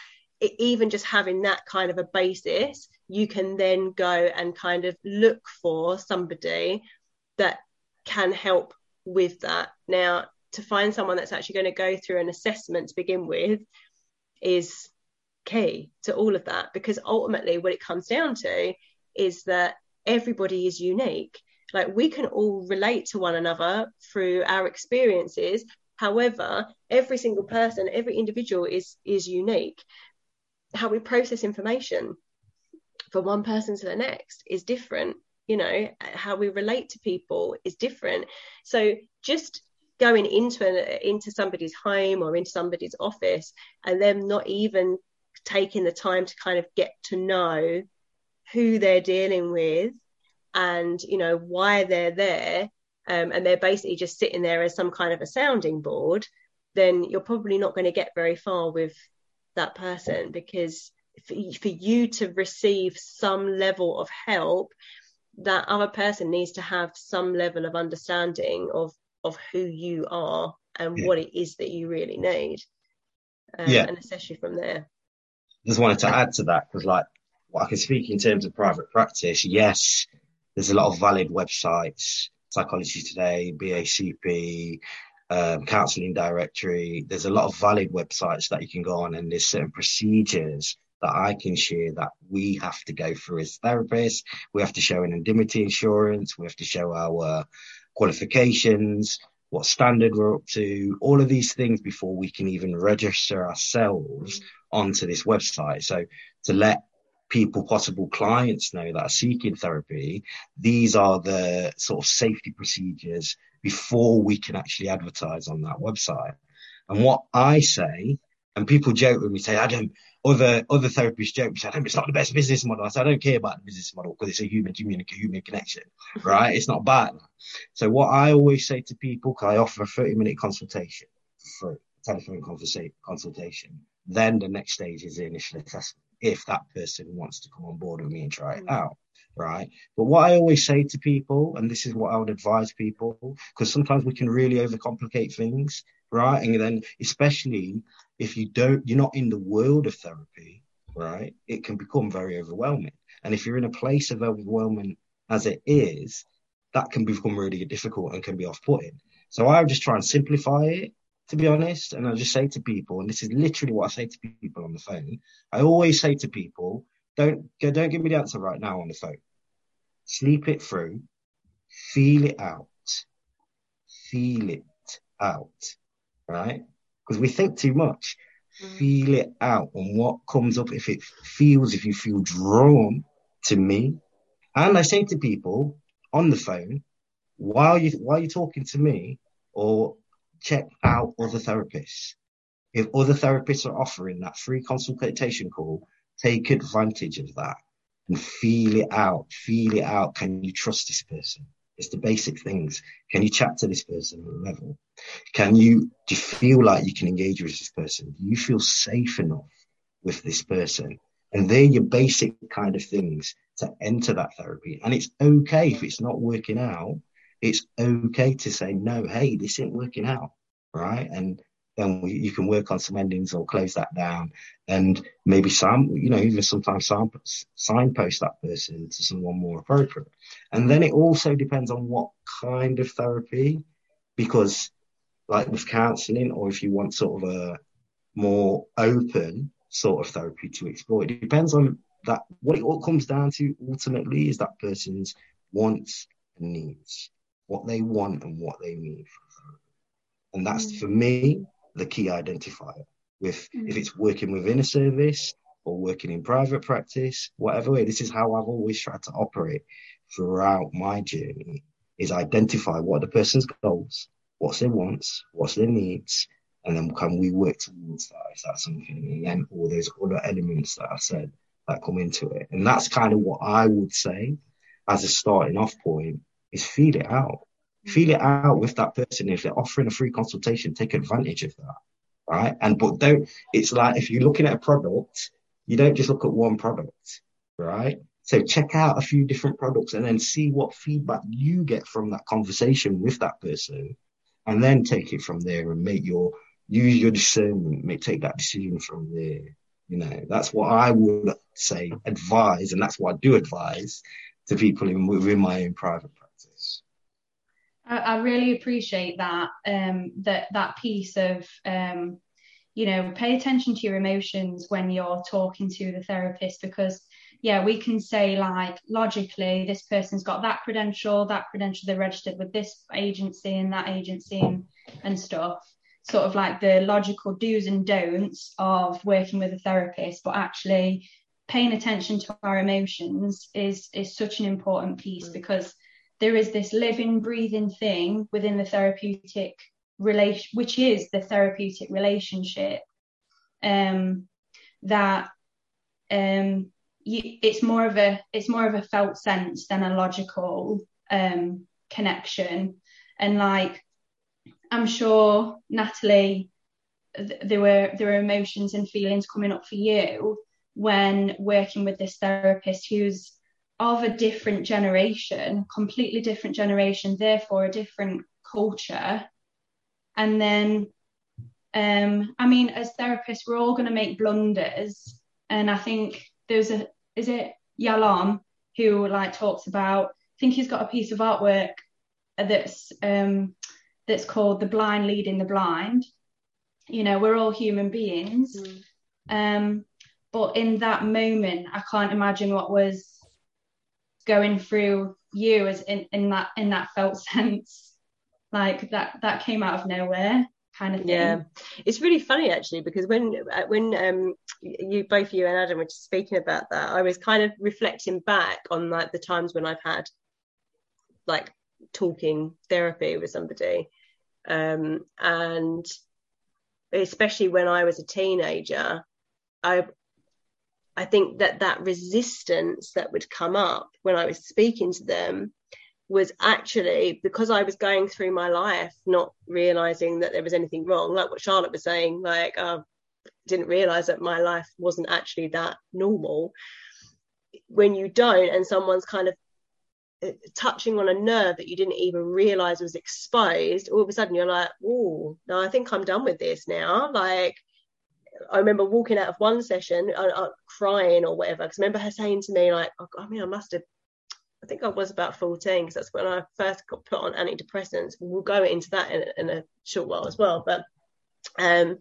even just having that kind of a basis, you can then go and kind of look for somebody that can help with that. Now, to find someone that's actually going to go through an assessment to begin with is key to all of that because ultimately what it comes down to is that everybody is unique. Like we can all relate to one another through our experiences. However every single person every individual is is unique how we process information from one person to the next is different you know how we relate to people is different. So just going into an, into somebody's home or into somebody's office and them not even taking the time to kind of get to know who they're dealing with and you know why they're there um, and they're basically just sitting there as some kind of a sounding board then you're probably not going to get very far with that person because for, for you to receive some level of help that other person needs to have some level of understanding of of who you are and yeah. what it is that you really need um, yeah. and assess you from there just wanted to add to that because like I can speak in terms of private practice yes there's a lot of valid websites psychology today bacp um, counseling directory there's a lot of valid websites that you can go on and there's certain procedures that I can share that we have to go through as therapists. We have to show an indemnity insurance. We have to show our qualifications, what standard we're up to, all of these things before we can even register ourselves onto this website. So to let people, possible clients know that are seeking therapy, these are the sort of safety procedures before we can actually advertise on that website. And what I say, and people joke with me, say, Adam, other other therapists joke, say, it's not the best business model. I said, I don't care about the business model because it's a human to human connection, right? it's not bad. So what I always say to people, because I offer a 30 minute consultation for a telephone consultation. Then the next stage is the initial assessment. If that person wants to come on board with me and try it mm. out, right? But what I always say to people, and this is what I would advise people, because sometimes we can really overcomplicate things, right? And then, especially if you don't, you're not in the world of therapy, right? It can become very overwhelming. And if you're in a place of overwhelming as it is, that can become really difficult and can be off putting. So I would just try and simplify it, to be honest. And I just say to people, and this is literally what I say to people on the phone. I always say to people, don't, don't give me the answer right now on the phone. Sleep it through, feel it out, feel it out, right? because we think too much. Mm. Feel it out and what comes up. If it feels, if you feel drawn to me, and I say to people on the phone while you while you're talking to me, or check out other therapists. If other therapists are offering that free consultation call, take advantage of that and feel it out. Feel it out. Can you trust this person? It's the basic things. Can you chat to this person level? Can you, do you feel like you can engage with this person? Do you feel safe enough with this person? And they're your basic kind of things to enter that therapy. And it's okay if it's not working out. It's okay to say, no, hey, this isn't working out. Right. And then we, you can work on some endings or close that down and maybe some, you know, even sometimes signpost that person to someone more appropriate. And then it also depends on what kind of therapy, because like with counseling, or if you want sort of a more open sort of therapy to explore, it depends on that. What it all comes down to ultimately is that person's wants and needs, what they want and what they need. And that's mm. for me the key identifier. With mm. if it's working within a service or working in private practice, whatever way, this is how I've always tried to operate throughout my journey is identify what the person's goals, what's their wants, what's their needs, and then can we work towards that? Is that something again, or there's other elements that I said that come into it. And that's kind of what I would say as a starting off point is feed it out feel it out with that person. If they're offering a free consultation, take advantage of that. Right. And, but don't, it's like if you're looking at a product, you don't just look at one product. Right. So check out a few different products and then see what feedback you get from that conversation with that person and then take it from there and make your, use your discernment, make, take that decision from there. You know, that's what I would say, advise, and that's what I do advise to people in, within my own private I, I really appreciate that um, that that piece of um, you know pay attention to your emotions when you're talking to the therapist because yeah we can say like logically this person's got that credential that credential they're registered with this agency and that agency and, and stuff sort of like the logical do's and don'ts of working with a therapist but actually paying attention to our emotions is is such an important piece mm. because there is this living, breathing thing within the therapeutic relation, which is the therapeutic relationship, um, that um, you, it's more of a it's more of a felt sense than a logical um, connection, and like I'm sure Natalie, th- there were there were emotions and feelings coming up for you when working with this therapist who's of a different generation, completely different generation, therefore a different culture. And then, um, I mean, as therapists, we're all going to make blunders. And I think there's a, is it Yalom who like talks about, I think he's got a piece of artwork that's, um, that's called The Blind Leading the Blind. You know, we're all human beings. Mm. Um, but in that moment, I can't imagine what was going through you as in, in that in that felt sense. Like that that came out of nowhere kind of thing. Yeah. It's really funny actually because when uh, when um you both you and adam were just speaking about that i was kind of reflecting back on like the times when i've had like talking therapy with somebody. Um and especially when i was a teenager i I think that that resistance that would come up when I was speaking to them was actually because I was going through my life not realizing that there was anything wrong, like what Charlotte was saying, like I uh, didn't realize that my life wasn't actually that normal. When you don't, and someone's kind of uh, touching on a nerve that you didn't even realize was exposed, all of a sudden you're like, oh, no, I think I'm done with this now. Like, I remember walking out of one session, uh, uh, crying or whatever. Because I remember her saying to me, like, oh, I mean, I must have, I think I was about 14, because that's when I first got put on antidepressants. We'll go into that in, in a short while as well. But um,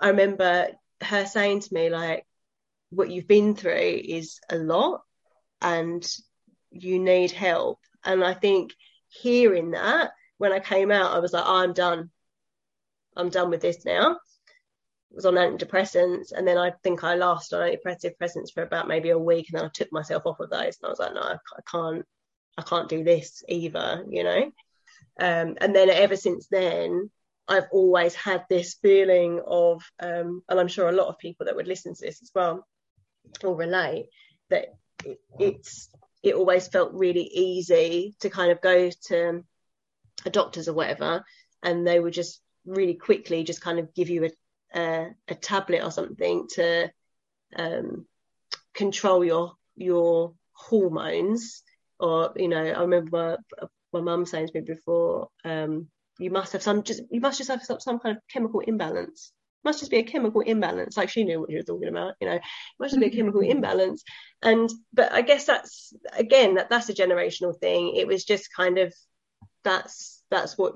I remember her saying to me, like, what you've been through is a lot and you need help. And I think hearing that when I came out, I was like, oh, I'm done. I'm done with this now was on antidepressants and then I think I lasted on antidepressants for about maybe a week and then I took myself off of those and I was like no I, can't I can't do this either you know? Um, and then ever since then I've always had this feeling of um, and I'm sure a lot of people that would listen to this as well will relate that it, it's it always felt really easy to kind of go to a doctor's or whatever and they would just really quickly just kind of give you a a, a tablet or something to um, control your your hormones. Or you know i remember my mum saying to me before um, you must have some just you must just have some, some kind of chemical imbalance. It must just be a chemical imbalance. Like she knew what she was talking about you know. It must just be a chemical mm-hmm. imbalance. And but i guess that's again that that's a generational thing. It was just kind of that's that's what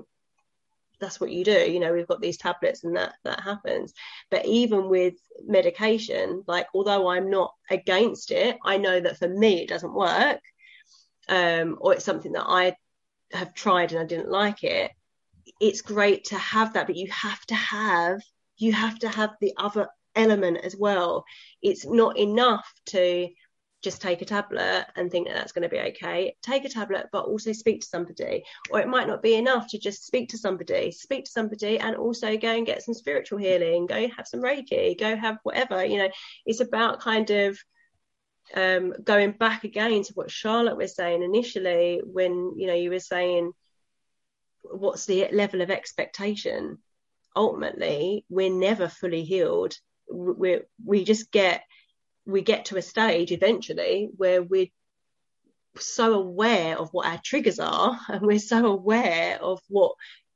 that's what you do you know we've got these tablets and that that happens. But even with medication like although i'm not against it i know that for me it doesn't work um, or it's something that i have tried and i didn't like it it's great to have that but you have to have you have to have the other element as well. It's not enough to just take a tablet and think that that's going to be okay. Take a tablet, but also speak to somebody. Or it might not be enough to just speak to somebody. Speak to somebody and also go and get some spiritual healing. Go have some Reiki. Go have whatever. You know, it's about kind of um, going back again to what Charlotte was saying initially when you know you were saying what's the level of expectation. Ultimately, we're never fully healed. We we just get we get to a stage eventually where we're so aware of what our triggers are and we're so aware of what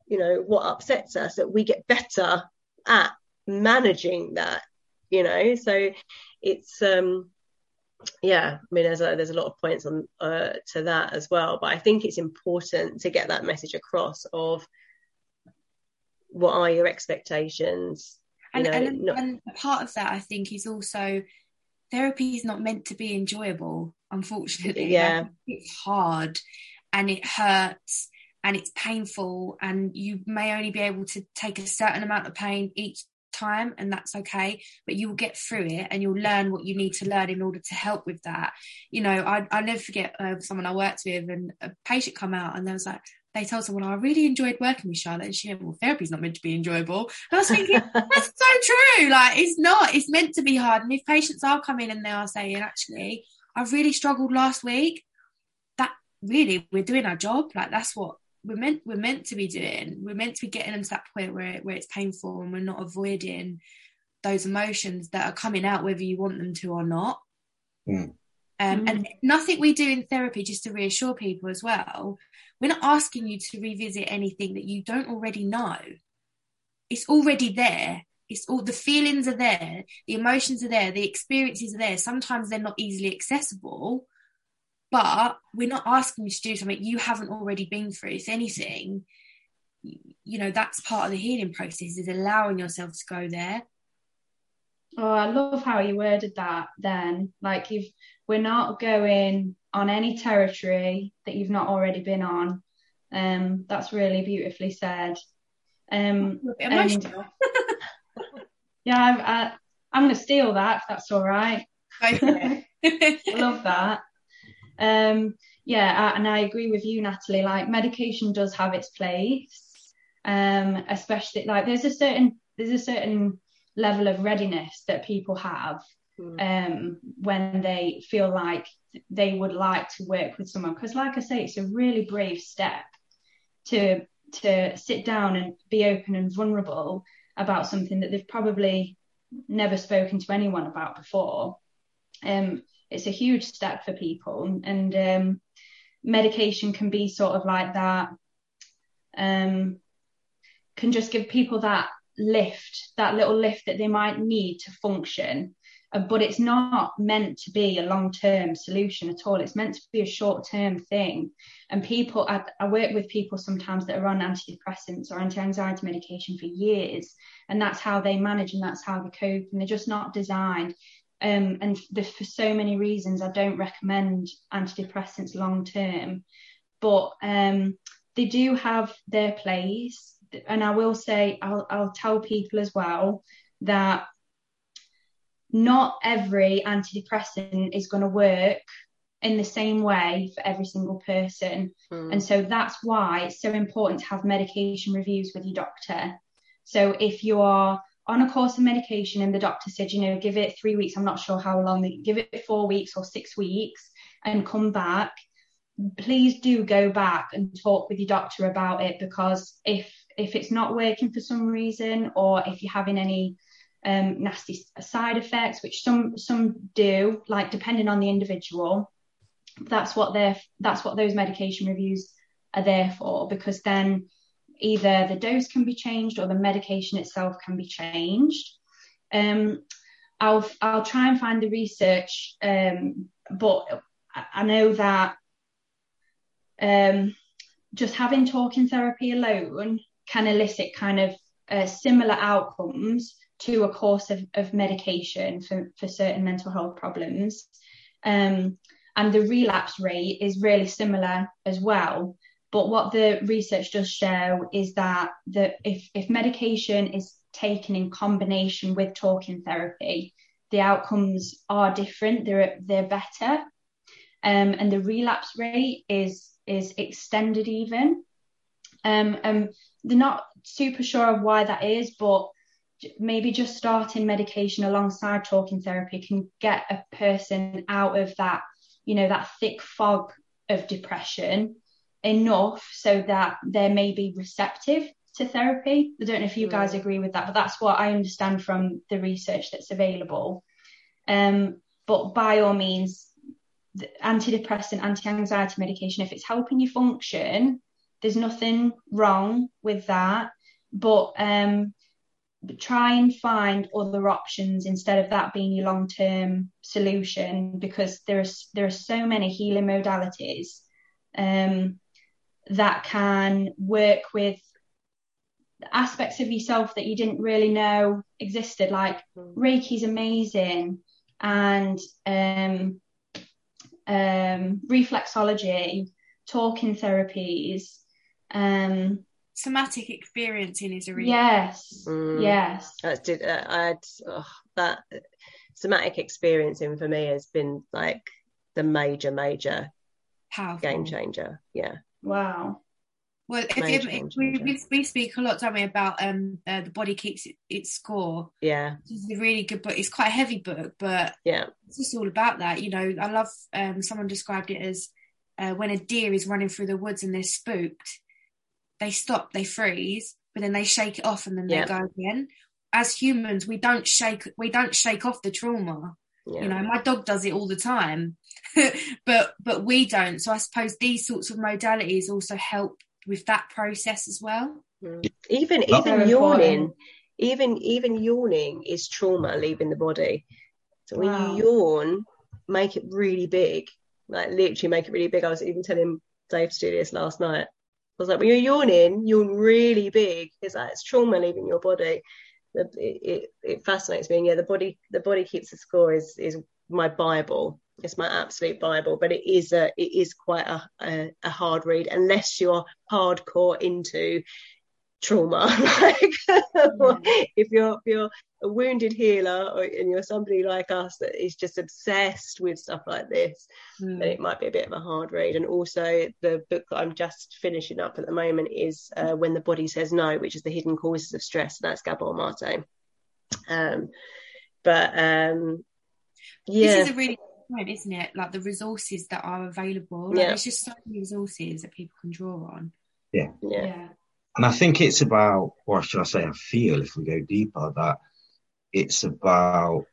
you know what upsets us that we get better at managing that you know? So it's um yeah i mean there's a, there's a lot of points on uh, to that as well but i think it's important to get that message across of what are your expectations? You and, know, and, not... and part of that i think is also therapy is not meant to be enjoyable, unfortunately. Yeah. It's hard and it hurts and it's painful and you may only be able to take a certain amount of pain each time and that's okay but you will get through it and you'll learn what you need to learn in order to help with that you know i i never forget uh, someone i worked with and a patient come out and they was like they told someone, oh, I really enjoyed working with Charlotte. And she went, well, therapy's not meant to be enjoyable. And I was thinking, that's so true. Like, it's not. It's meant to be hard. And if patients are coming and they are saying, actually, I really struggled last week, that really, we're doing our job. Like, that's what we're meant we're meant to be doing. We're meant to be getting them to that point where where it's painful and we're not avoiding those emotions that are coming out whether you want them to or not. Mm. Um, Mm. And nothing we do in therapy, just to reassure people as well, we're not asking you to revisit anything that you don't already know. It's already there. It's all the feelings are there, the emotions are there, the experiences are there. Sometimes they're not easily accessible, but we're not asking you to do something you haven't already been through. If anything, you know, that's part of the healing process is allowing yourself to go there. Oh, I love how you worded that then. Like you've we're not going on any territory that you've not already been on. Um, that's really beautifully said. Um, And- yeah, I, I, I'm going to steal that if that's all right. It. I love that. Um, yeah, I- and I agree with you, Natalie. Like medication does have its place, um, especially like there's a certain there's a certain level of readiness that people have Mm. um, when they feel like they would like to work with someone. Because, like I say, it's a really brave step to to sit down and be open and vulnerable about something that they've probably never spoken to anyone about before. Um, it's a huge step for people, and um, medication can be sort of like that. Um, can just give people that lift, that little lift that they might need to function uh, but it's not meant to be a long term solution at all. It's meant to be a short term thing. And people, I, I work with people sometimes that are on antidepressants or anti anxiety medication for years, and that's how they manage and that's how they cope, and they're just not designed. Um, and there's for so many reasons, I don't recommend antidepressants long term, but um, they do have their place. And I will say, I'll, I'll tell people as well that not every antidepressant is going to work in the same way for every single person. Mm. And so that's why it's so important to have medication reviews with your doctor. So if you are on a course of medication and the doctor said, you know, give it three weeks, I'm not sure how long, give it four weeks or six weeks and come back, please do go back and talk with your doctor about it because if if it's not working for some reason or if you're having any um, nasty side effects, which some some do, like depending on the individual. That's what they're that's what those medication reviews are there for, because then either the dose can be changed or the medication itself can be changed. Um, I'll I'll try and find the research, um, but I- know that um, just having talking therapy alone can elicit kind of uh, similar outcomes to a course of, of medication for, for certain mental health problems. Um, and the relapse rate is really similar as well. But what the research does show is that the, if, if medication is taken in combination with talking therapy, the outcomes are different, they're, they're better. Um, and the relapse rate is, is extended even. Um, um, they're not super sure of why that is, but maybe just starting medication alongside talking therapy can get a person out of that, you know, that thick fog of depression enough so that they may be receptive to therapy. I don't know if you guys Mm. agree with that, but that's what I understand from the research that's available. Um, but by all means, the antidepressant, anti-anxiety medication, if it's helping you function, there's nothing wrong with that. But um, try and find other options instead of that being your long-term solution because there's there are so many healing modalities um, that can work with aspects of yourself that you didn't really know existed like Mm. reiki's amazing and um, um, reflexology talking therapies um, Somatic experiencing is a really yes Mm. yes That's did uh, I had oh, that somatic experiencing for me has been like the major major powerful. game changer. Yeah. Wow. Well, if, Major if- we, we, we speak a lot, don't we, about um uh, the body keeps it, its score. Yeah, This is a really good book. It's quite a heavy book, but yeah, it's just all about that. You know, I love um someone described it as uh, when a deer is running through the woods and they're spooked, they stop, they freeze, but then they shake it off and then Yeah. they go again. As humans, we don't shake we don't shake off the trauma. yeah. You know, my dog does it all the time, but but we don't. So I suppose these sorts of modalities also help with that process as well. Mm. Even Not even very yawning, important. even even yawning is trauma leaving the body. So when Wow. you yawn, make it really big, like literally make it really big. I was even telling Dave to do this last night. I was like, when you're yawning, yawn really big. It's like it's trauma leaving your body. It, it, it fascinates me. And yeah, the body the body keeps the score is is my bible. It's my absolute bible. But it is a it is quite a a, a hard read unless you're hardcore into trauma. like if you're if you're a wounded healer or, and you're somebody like us that is just obsessed with stuff like this, Mm. then it might be a bit of a hard read. And also the book that I'm just finishing up at the moment is uh, When the Body Says No, which is the hidden causes of stress. And that's Gabor Mate. Um, but um, yeah, This is a really point, isn't it? Like the resources that are available. Like Yeah. There's just so many resources that people can draw on. yeah, Yeah. And I think it's about, or should I say, I feel if we go deeper, that it's about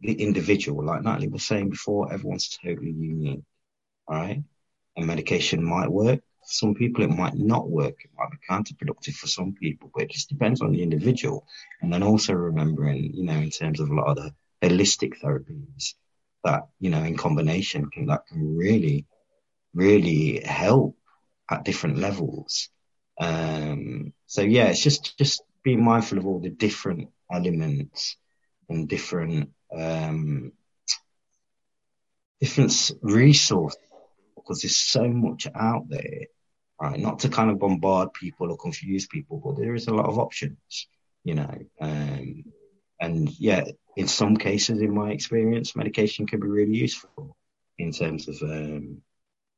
the individual. Like Natalie was saying before, everyone's totally unique, right? And medication might work. For some people, it might not work. It might be counterproductive for some people, but it just depends on the individual. And then also remembering, you know, in terms of a lot of the holistic therapies, that, you know, in combination can, that can really, really help at different levels. Um, so yeah, it's just just being mindful of all the different elements and different um, different resources because there's so much out there. Right, not to kind of bombard people or confuse people, but there is a lot of options, you know. Um, and yeah, in some cases, in my experience, medication can be really useful in terms of um,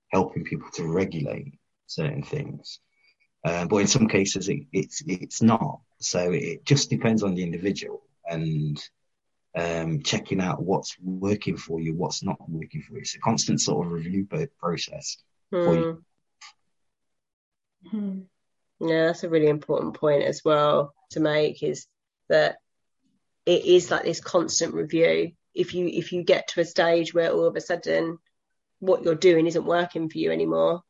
helping people to regulate certain things. Um, but in some cases, it, it's it's not. So it just depends on the individual and um, checking out what's working for you, what's not working for you. It's a constant sort of review process. for you. Hmm. Mhm. Yeah, that's a really important point as well to make is that it is like this constant review. If you if you get to a stage where all of a sudden what you're doing isn't working for you anymore,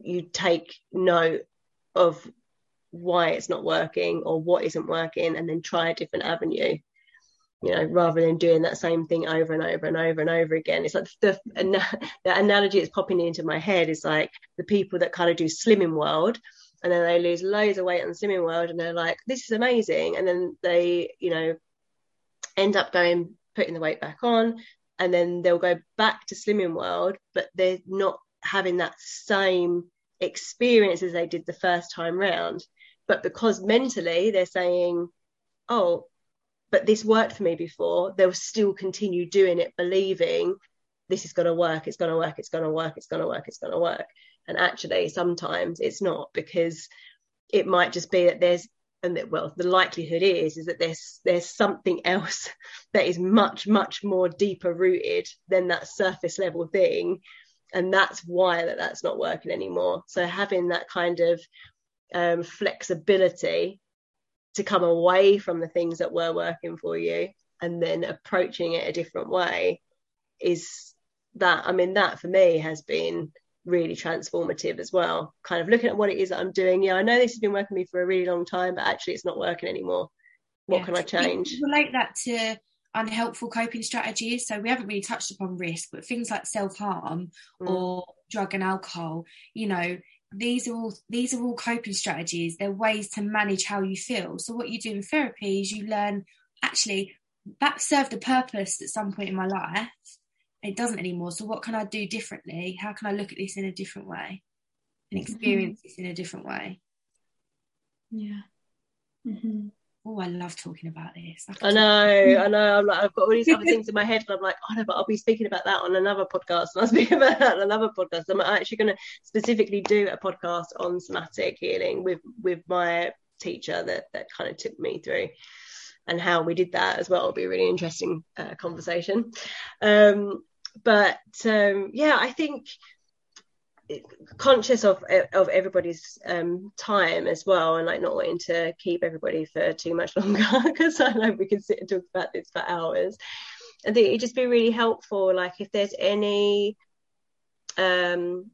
you take note of why it's not working or what isn't working and then try a different avenue. You know, rather than doing that same thing over and over and over and over again. It's like the the analogy that's popping into my head is like the people that kind of do Slimming World and then they lose loads of weight on Slimming World and they're like, this is amazing. And then they, you know, end up going, putting the weight back on and then they'll go back to Slimming World, but they're not having that same experience as they did the first time round. But because mentally they're saying, oh, but this worked for me before, they'll still continue doing it, believing this is going to work, it's going to work, it's going to work, it's going to work, it's going to work. And actually, sometimes it's not because it might just be that there's, and that, well, the likelihood is is that there's there's something else that is much much more deeper rooted than that surface level thing, and that's why that that's not working anymore. So having that kind of um, flexibility to come away from the things that were working for you and then approaching it a different way is that I mean that for me has been really transformative as well kind of looking at what it is that I'm doing yeah I know this has been working for me for a really long time but actually it's not working anymore what Yeah. can I change relate that to unhelpful coping strategies. So we haven't really touched upon risk, but things like self harm Mm. or drug and alcohol, you know, these are all these are all coping strategies. They're ways to manage how you feel. So what you do in therapy is you learn actually that served a purpose at some point in my life. It doesn't anymore. So what can I do differently? How can I look at this in a different way and experience this in a different way? Yeah. hmm oh, I love talking about this. I know, I know. I'm like, I've got all these other things in my head, and I'm like, oh no, but I'll be speaking about that on another podcast, and I'll speak about that on another podcast. I'm actually going to specifically do a podcast on somatic healing with with my teacher that that kind of took me through and how we did that as well. It'll be a really interesting uh, conversation. Um, but um, yeah, I think conscious of of everybody's um, time as well, and like not wanting to keep everybody for too much longer because I know we can sit and talk about this for hours. I think it'd just be really helpful, like if there's any um,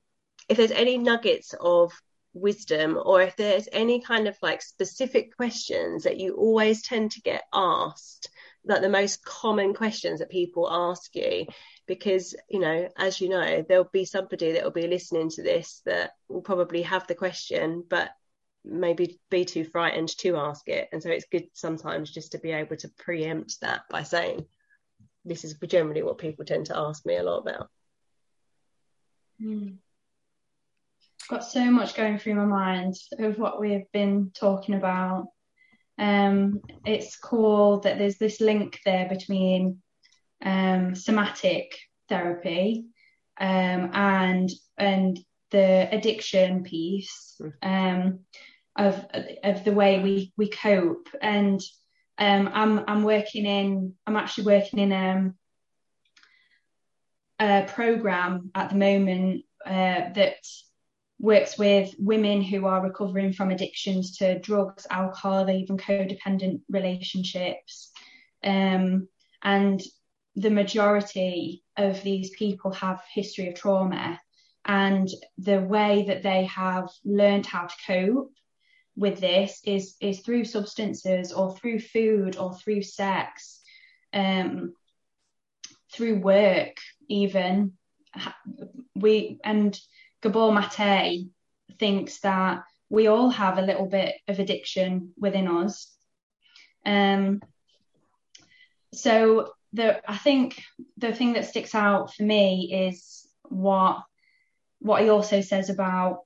if there's any nuggets of wisdom or if there's any kind of like specific questions that you always tend to get asked like the most common questions that people ask you because you know as you know there'll be somebody that will be listening to this that will probably have the question but maybe be too frightened to ask it. And so it's good sometimes just to be able to preempt that by saying this is generally what people tend to ask me a lot about. Mm. got so much going through my mind of what we've been talking about. Um, it's cool that there's this link there between um, somatic therapy um, and and the addiction piece hmm. um, of of the way we we cope and um, I'm I'm working in I'm actually working in um, a program at the moment uh, that works with women who are recovering from addictions to drugs, alcohol, even codependent relationships. Um, and the majority of these people have history of trauma and the way that they have learned how to cope with this is is through substances or through food or through sex um, through work even. We and Gabor Mate thinks that we all have a little bit of addiction within us. Um, so the I think the thing that sticks out for me is what what he also says about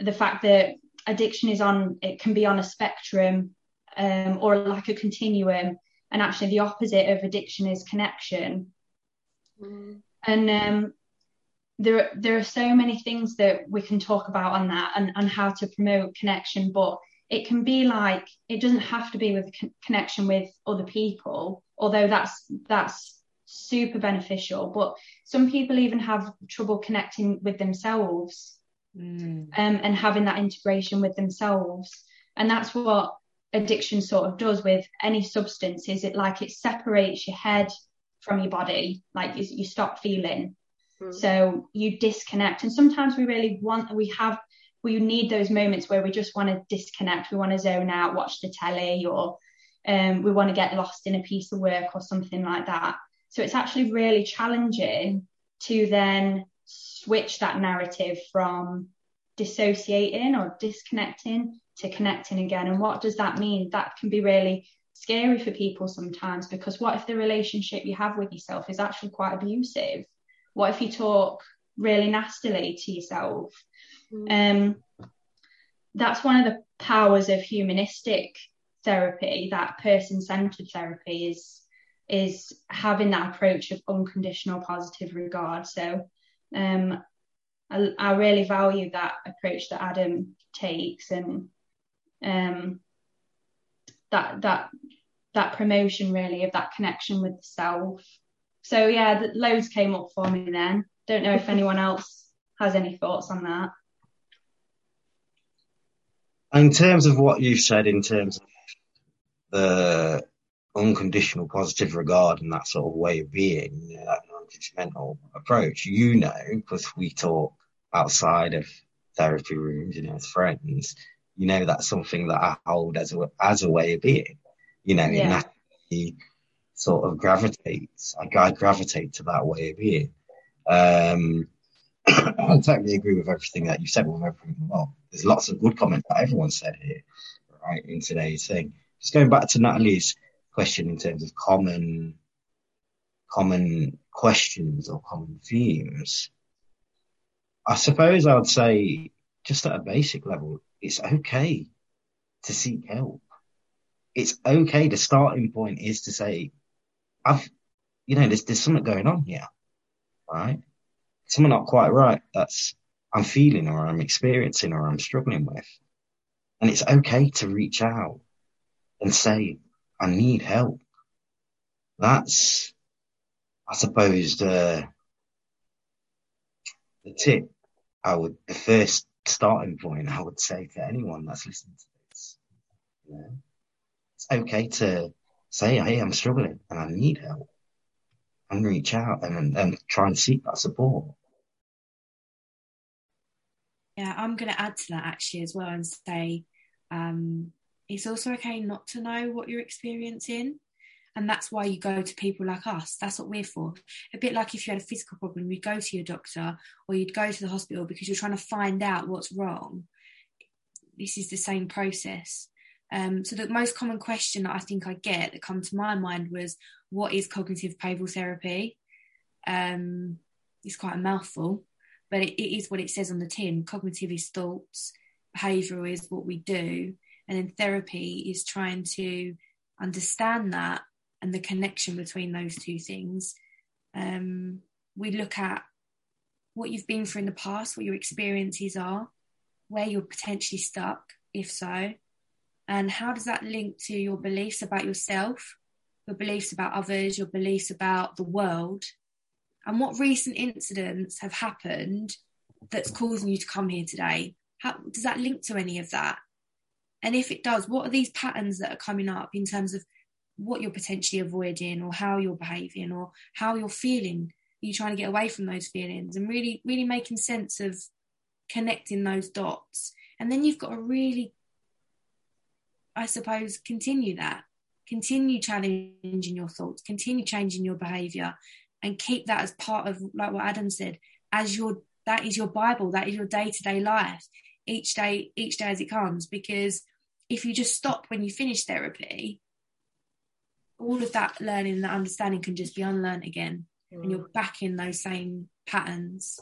the fact that addiction is on it can be on a spectrum um, or like a continuum and actually the opposite of addiction is connection mm. and um, there there are so many things that we can talk about on that and, and how to promote connection but it can be like it doesn't have to be with connection with other people although that's that's super beneficial but some people even have trouble connecting with themselves mm. um, and having that integration with themselves and that's what addiction sort of does with any substance is it like it separates your head from your body like you, you stop feeling mm. so you disconnect and sometimes we really want we have we need those moments where we just want to disconnect we want to zone out watch the telly or um, we want to get lost in a piece of work or something like that. So it's actually really challenging to then switch that narrative from dissociating or disconnecting to connecting again. And what does that mean? That can be really scary for people sometimes because what if the relationship you have with yourself is actually quite abusive? What if you talk really nastily to yourself? Mm. Um, that's one of the powers of humanistic therapy, that person-centered therapy is is having that approach of unconditional positive regard. So um, I, I, really value that approach that Adam takes and um, that that that promotion really of that connection with the self. So yeah, the, loads came up for me then. Don't know if anyone else has any thoughts on that. In terms of what you've said, in terms of the unconditional positive regard and that sort of way of being, you know, that non-judgmental approach, you know, because we talk outside of therapy rooms, you know, as friends, you know, that's something that I hold as a, as a way of being, you know, yeah. that sort of gravitates, I, I gravitate to that way of being. Um, I totally agree with everything that you said. With everything, well, there's lots of good comments that everyone said here, right, in today's thing just going back to Natalie's question in terms of common common questions or common themes, I suppose I would say just at a basic level, it's okay to seek help. it's okay. The starting point is to say, I've, you know, there's, there's something going on here, right? Something not quite right. That's I'm feeling or I'm experiencing or I'm struggling with. And it's okay to reach out and say, I need help. That's, I suppose, the, the tip I would, the first starting point I would say to anyone that's listening to this. It's okay to say, Hey, I'm struggling and I need help and reach out and, and try and seek that support. Yeah, I'm going to add to that actually as well and say um, it's also okay not to know what you're experiencing. And that's why you go to people like us. That's what we're for. A bit like if you had a physical problem, you'd go to your doctor or you'd go to the hospital because you're trying to find out what's wrong. This is the same process. Um, so the most common question that I think I get that come to my mind was, "What is cognitive behavioural therapy?" Um, it's quite a mouthful, but it, it is what it says on the tin. Cognitive is thoughts, behavioural is what we do, and in therapy is trying to understand that and the connection between those two things. Um, we look at what you've been through in the past, what your experiences are, where you're potentially stuck, if so, and how does that link to your beliefs about yourself, your beliefs about others, your beliefs about the world, and what recent incidents have happened that's causing you to come here today? How does that link to any of that? And if it does, what are these patterns that are coming up in terms of what you're potentially avoiding or how you're behaving or how you're feeling? Are you trying to get away from those feelings and really, really making sense of connecting those dots? And then you've got to really I suppose, continue that. Continue challenging your thoughts, continue changing your behavior, and keep that as part of, like what Adam said, as your that is your Bible, that is your day to day life, each day, each day as it comes. Because if you just stop when you finish therapy, all of that learning and that understanding can just be unlearned again, mm. and you're back in those same patterns.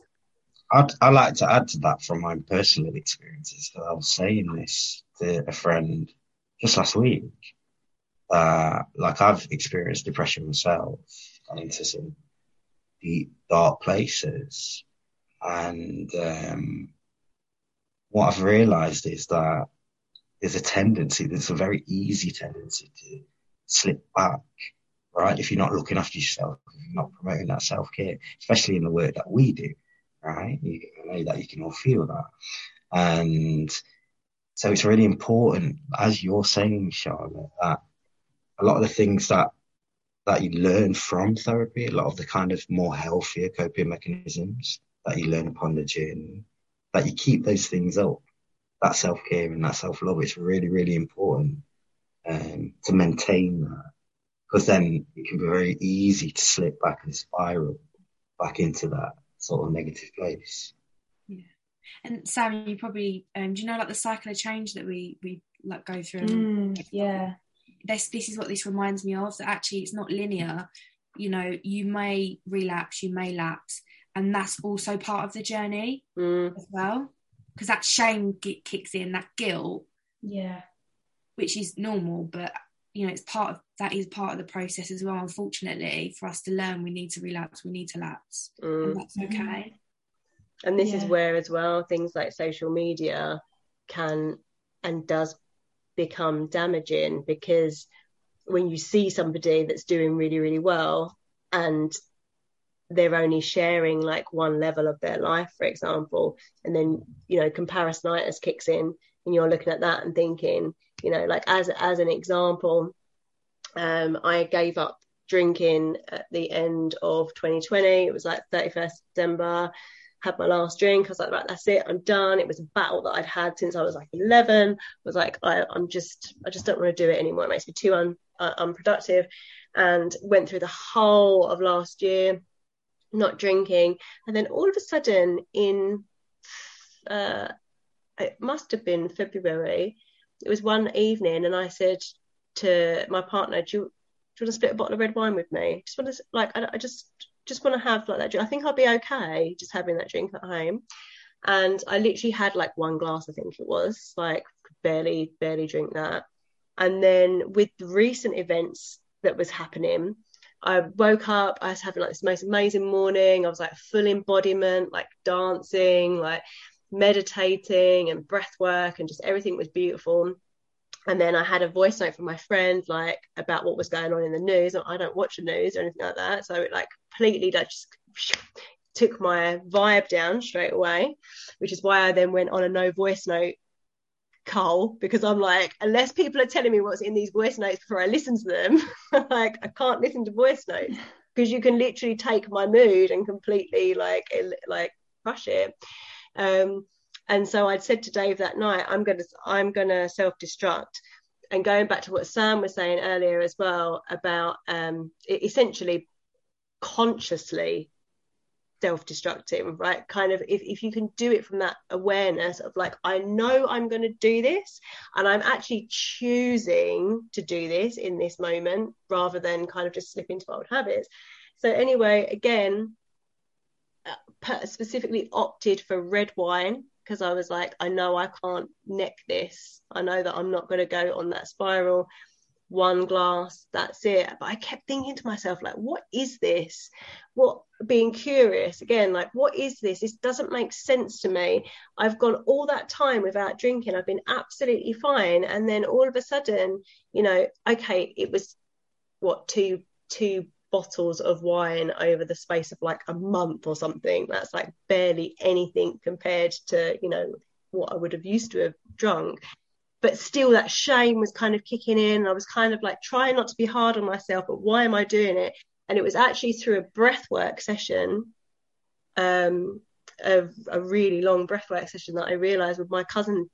I'd, I like to add to that from my personal experiences. I was saying this to a friend just last week, uh, like I've experienced depression myself and into some deep, dark places. And, um, what I've realized is that there's a tendency, there's a very easy tendency to slip back, right? If you're not looking after yourself, if you're not promoting that self care, especially in the work that we do, right? You, I know that you can all feel that. And so it's really important, as you're saying, Charlotte, that a lot of the things that that you learn from therapy, a lot of the kind of more healthier coping mechanisms that you learn upon the journey, that you keep those things up. That self care and that self love is really, really important um, to maintain that. Because then it can be very easy to slip back and spiral back into that sort of negative place. Yeah. And Sam, you probably um, do you know like the cycle of change that we we like go through? Mm, yeah. This this is what this reminds me of. That actually it's not linear. You know, you may relapse, you may lapse, and that's also part of the journey mm. as well. Because that shame kicks in, that guilt. Yeah. Which is normal, but you know, it's part of that is part of the process as well. Unfortunately, for us to learn, we need to relapse, we need to lapse, mm. and that's okay. And this Yeah. is where, as well, things like social media can and does become damaging because when you see somebody that's doing really, really well and they're only sharing like one level of their life, for example, and then you know comparisonitis kicks in, and you're looking at that and thinking, you know, like as as an example, um, I gave up drinking at the end of 2020. It was like 31st December. Had my last drink. I was like, right, that's it. I'm done. It was a battle that I'd had since I was like 11. I was like, I, I'm just, I just don't want to do it anymore. It makes me too un, uh, unproductive. And went through the whole of last year not drinking, and then all of a sudden in uh, it must have been February. It was one evening, and I said to my partner, "Do you, do you want to split a bottle of red wine with me? Just want to like, I, I just just want to have like that drink. I think I'll be okay just having that drink at home." And I literally had like one glass, I think it was, like barely barely drink that. And then with the recent events that was happening, I woke up, I was having like this most amazing morning. I was like full embodiment, like dancing, like meditating and breath work, and just everything was beautiful. And then I had a voice note from my friend, like about what was going on in the news. I don't watch the news or anything like that. So it like completely like, just took my vibe down straight away, which is why I then went on a no voice note cull because I'm like, unless people are telling me what's in these voice notes before I listen to them, like I can't listen to voice notes because you can literally take my mood and completely like like crush it. Um, and so I'd said to Dave that night, I'm gonna I'm gonna self destruct. And going back to what Sam was saying earlier as well about um, essentially consciously self-destructive right? Kind of if, if you can do it from that awareness of like i know i'm going to do this and i'm actually choosing to do this in this moment rather than kind of just slip into old habits. So anyway again uh, specifically opted for red wine because i was like i know i can't neck this. I know that i'm not going to go on that spiral one glass, that's it. But I kept thinking to myself, like, what is this? What being curious again, like, what is this? This doesn't make sense to me. I've gone all that time without drinking, I've been absolutely fine. And then all of a sudden, you know, okay, it was what two two bottles of wine over the space of like a month or something. That's like barely anything compared to, you know, what I would have used to have drunk but still that shame was kind of kicking in. I was kind of like trying not to be hard on myself, but why am I doing it? And it was actually through a breathwork session, um, a, a really long breathwork session that I realized my cousin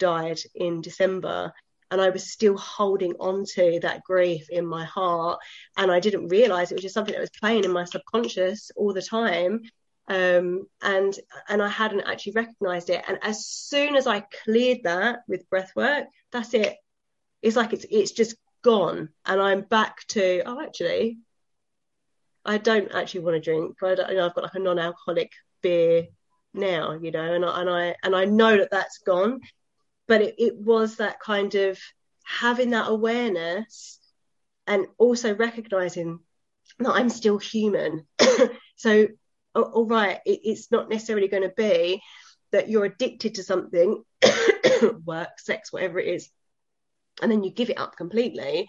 died in December and I was still holding on to that grief in my heart. And I didn't realize it was just something that was playing in my subconscious all the time um, and and I hadn't actually recognized it. And as soon as I cleared that with breath work, that's it. It's like it's it's just gone, and I'm back to oh, actually, I don't actually want to drink. I you know, I've got like a non-alcoholic beer now, you know, and I, and I and I know that that's gone. But it, it was that kind of having that awareness and also recognizing that I'm still human. so all right, it, it's not necessarily going to be that you're addicted to something, work, sex, whatever it is, and then you give it up completely,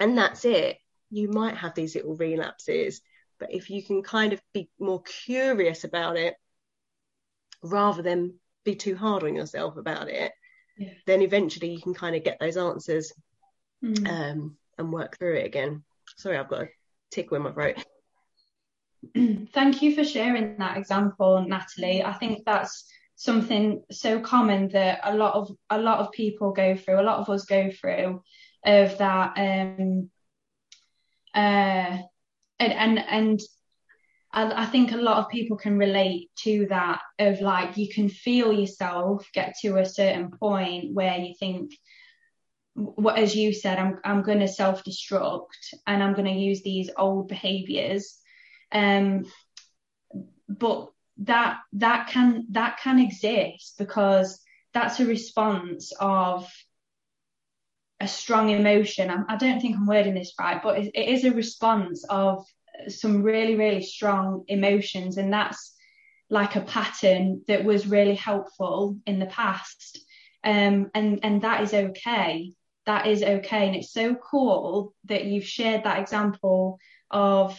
and that's it. You might have these little relapses, but if you can kind of be more curious about it rather than be too hard on yourself about it, yeah. then eventually you can kind of get those answers mm. um, and work through it again. Sorry, I've got a tickle in my throat. Thank you for sharing that example, Natalie. I think that's something so common that a lot of a lot of people go through, a lot of us go through, of that. Um, uh, and and and I, I think a lot of people can relate to that. Of like, you can feel yourself get to a certain point where you think, what as you said, I'm I'm going to self destruct and I'm going to use these old behaviors um, but that that can that can exist because that's a response of a strong emotion. I, I don't think I'm wording this right, but it, it is a response of some really really strong emotions, and that's like a pattern that was really helpful in the past. Um, and and that is okay. That is okay, and it's so cool that you've shared that example of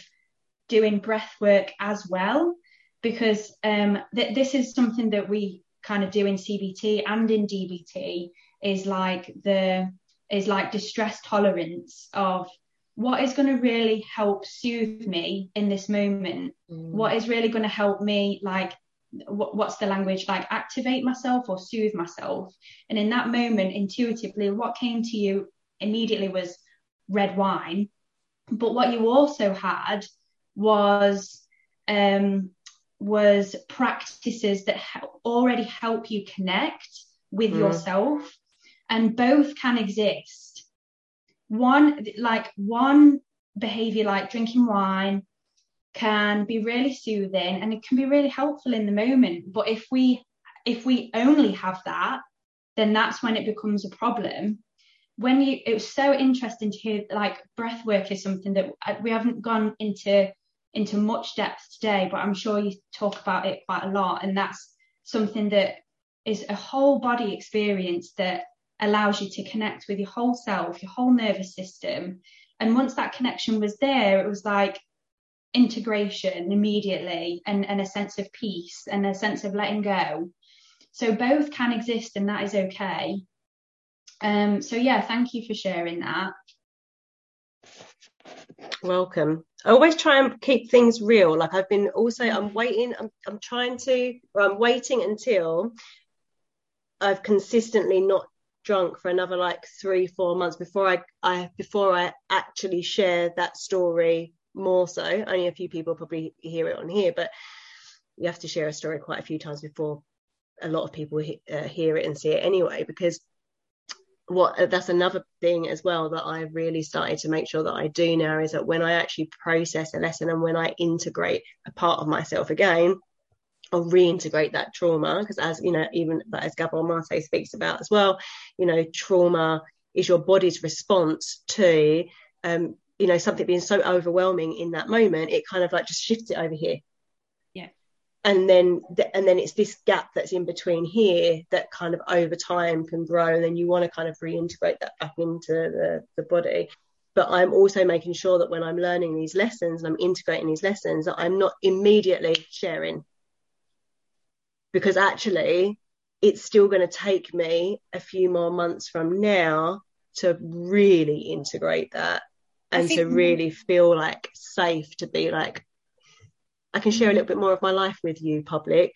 doing breath work as well, because um, th- this is something that we kind of do in CBT and in DBT is like the is like distress tolerance of what is going to really help soothe me in this moment. Mm. what is really going to help me like what's the language like activate myself or soothe myself? And in that moment intuitively what came to you immediately was red wine. But what you also had was um, was practices that already help you connect with mm. yourself, and both can exist. One like one behavior like drinking wine can be really soothing and it can be really helpful in the moment but if we if we only have that then that's when it becomes a problem when you it was so interesting to hear like breath work is something that uh, we haven't gone into into much depth today but i'm sure you talk about it quite a lot. And that's something that is a whole body experience that allows you to connect with your whole self your whole nervous system. And once that connection was there it was like integration immediately and, and a sense of peace and a sense of letting go. So both can exist and that is okay. Um, so yeah, thank you for sharing that. Welcome. I always try and keep things real. Like I've been also, I'm waiting, I'm, I'm trying to, or I'm waiting until I've consistently not drunk for another like three, four months before I, I before I actually share that story more so. Only a few people probably hear it on here, but you have to share a story quite a few times before a lot of people he, uh, hear it and see it anyway, because what that's another thing as well that I really started to make sure that I do now is that when I actually process a lesson and when I integrate a part of myself again, I'll reintegrate that trauma because as you know, even as Gabor Mate speaks about as well, you know, trauma is your body's response to um, you know, something being so overwhelming in that moment, it kind of like just shifts it over here and then and then it's this gap that's in between here that kind of over time can grow and then you want to kind of reintegrate that back into the, the body. But i'm also making sure that when i'm learning these lessons and i'm integrating these lessons that i'm not immediately sharing. Because actually it's still going to take me a few more months from now to really integrate that and to really feel like safe to be like I can share a little bit more of my life with you, public,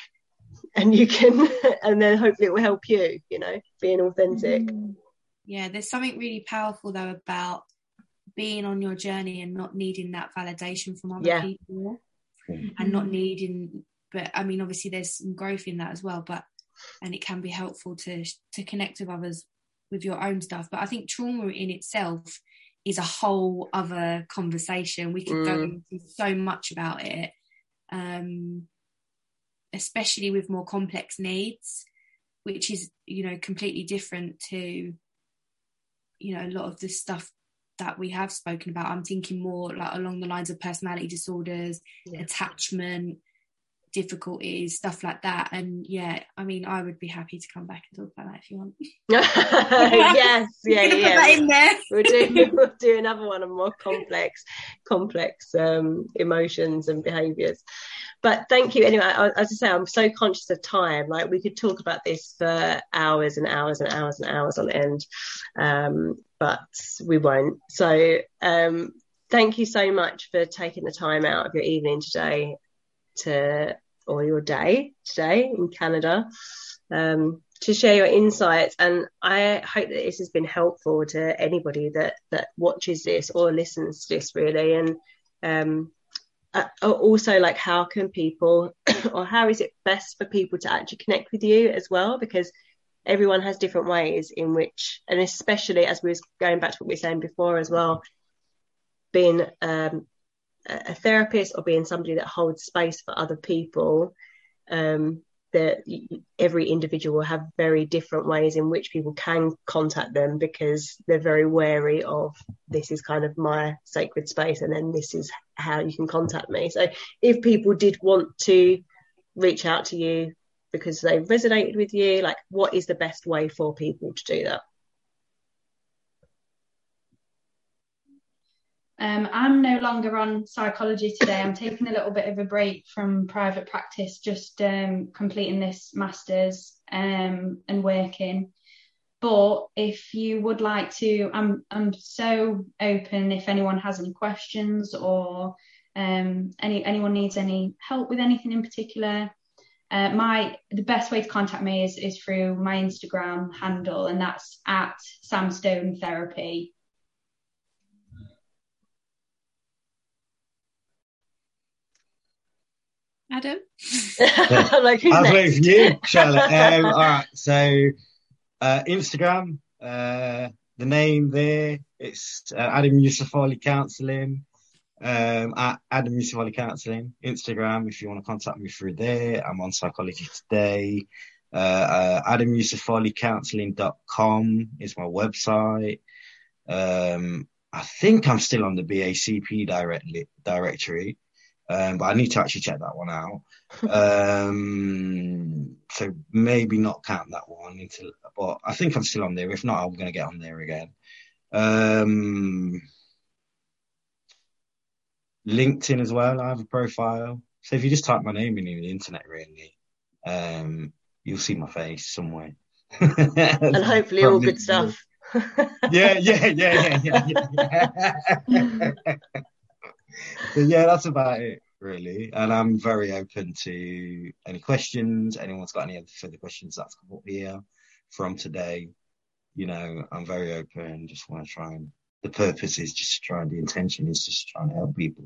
and you can, and then hopefully it will help you, you know, being authentic. Mm. Yeah, there's something really powerful though about being on your journey and not needing that validation from other yeah. people mm-hmm. and not needing, but I mean, obviously there's some growth in that as well, but, and it can be helpful to, to connect with others with your own stuff. But I think trauma in itself is a whole other conversation. We could mm. go into so much about it um, especially with more complex needs, which is, you know, completely different to, you know, a lot of the stuff that we have spoken about. I'm thinking more like along the lines of personality disorders, yeah. attachment, difficulties, stuff like that. And yeah, I mean, I would be happy to come back and talk about that if you want. yes, yeah, yeah. We'll do we'll do another one of more complex, complex um, emotions and behaviours. But thank you anyway. As I say, I'm so conscious of time. Like we could talk about this for hours and hours and hours and hours on end, um, but we won't. So. Um, thank you so much for taking the time out of your evening today to or your day today in Canada um, to share your insights. And I hope that this has been helpful to anybody that that watches this or listens to this really. And um, uh, also, like, how can people or how is it best for people to actually connect with you as well? Because everyone has different ways in which, and especially as we was going back to what we were saying before as well, being um, a therapist or being somebody that holds space for other people, um, that every individual will have very different ways in which people can contact them because they're very wary of this is kind of my sacred space and then this is how you can contact me. So if people did want to reach out to you because they resonated with you, like what is the best way for people to do that? Um, I'm no longer on psychology today. I'm taking a little bit of a break from private practice, just um, completing this master's um, and working. But if you would like to, I'm I'm so open. If anyone has any questions or um, any anyone needs any help with anything in particular, uh, my the best way to contact me is is through my Instagram handle, and that's at Samstone Therapy. Adam? like, who's I'll wait for you, Charlotte. Um, all right, so uh, Instagram, uh, the name there, it's uh, Adam Yusufali Counselling. Um, at Adam Yusufali Counselling, Instagram, if you want to contact me through there. I'm on Psychology Today. Uh, uh, AdamYusufaliCounselling.com is my website. Um, I think I'm still on the BACP directly, directory, um, but I need to actually check that one out. um, so maybe not count that one until, but I think I'm still on there. If not, I'm going to get on there again. Um, LinkedIn as well. I have a profile. So if you just type my name in the internet, really, um, you'll see my face somewhere. and hopefully all good stuff. yeah, yeah, yeah, yeah, yeah. yeah. Yeah, that's about it really. And I'm very open to any questions. Anyone's got any other further questions that's come up here from today, you know, I'm very open. Just want to try and the purpose is just trying. The intention is just trying to help people.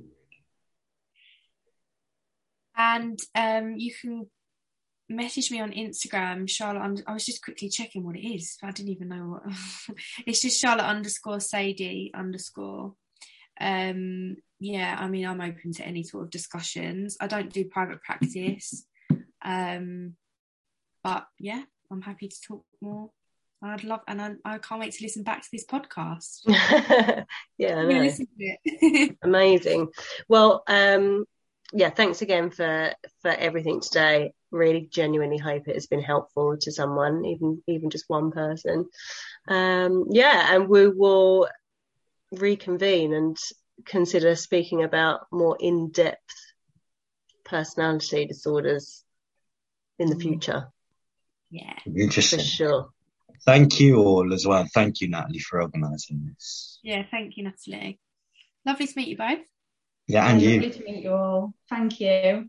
And um, you can message me on Instagram, Charlotte. I'm, i was just quickly checking what it is. I didn't even know what. it's just Charlotte underscore Sadie underscore. Um, yeah, I mean, I'm open to any sort of discussions. I don't do private practice, um, but yeah, I'm happy to talk more. I'd love, and I, I can't wait to listen back to this podcast. yeah, amazing. Well, um, yeah, thanks again for for everything today. Really, genuinely hope it has been helpful to someone, even even just one person. Um, yeah, and we will reconvene and consider speaking about more in depth personality disorders in the mm. future. Yeah, interesting for sure. Thank you all as well. Thank you, Natalie, for organising this. Yeah, thank you, Natalie. Lovely to meet you both. Yeah, and yeah, you. Lovely to meet you all. Thank you.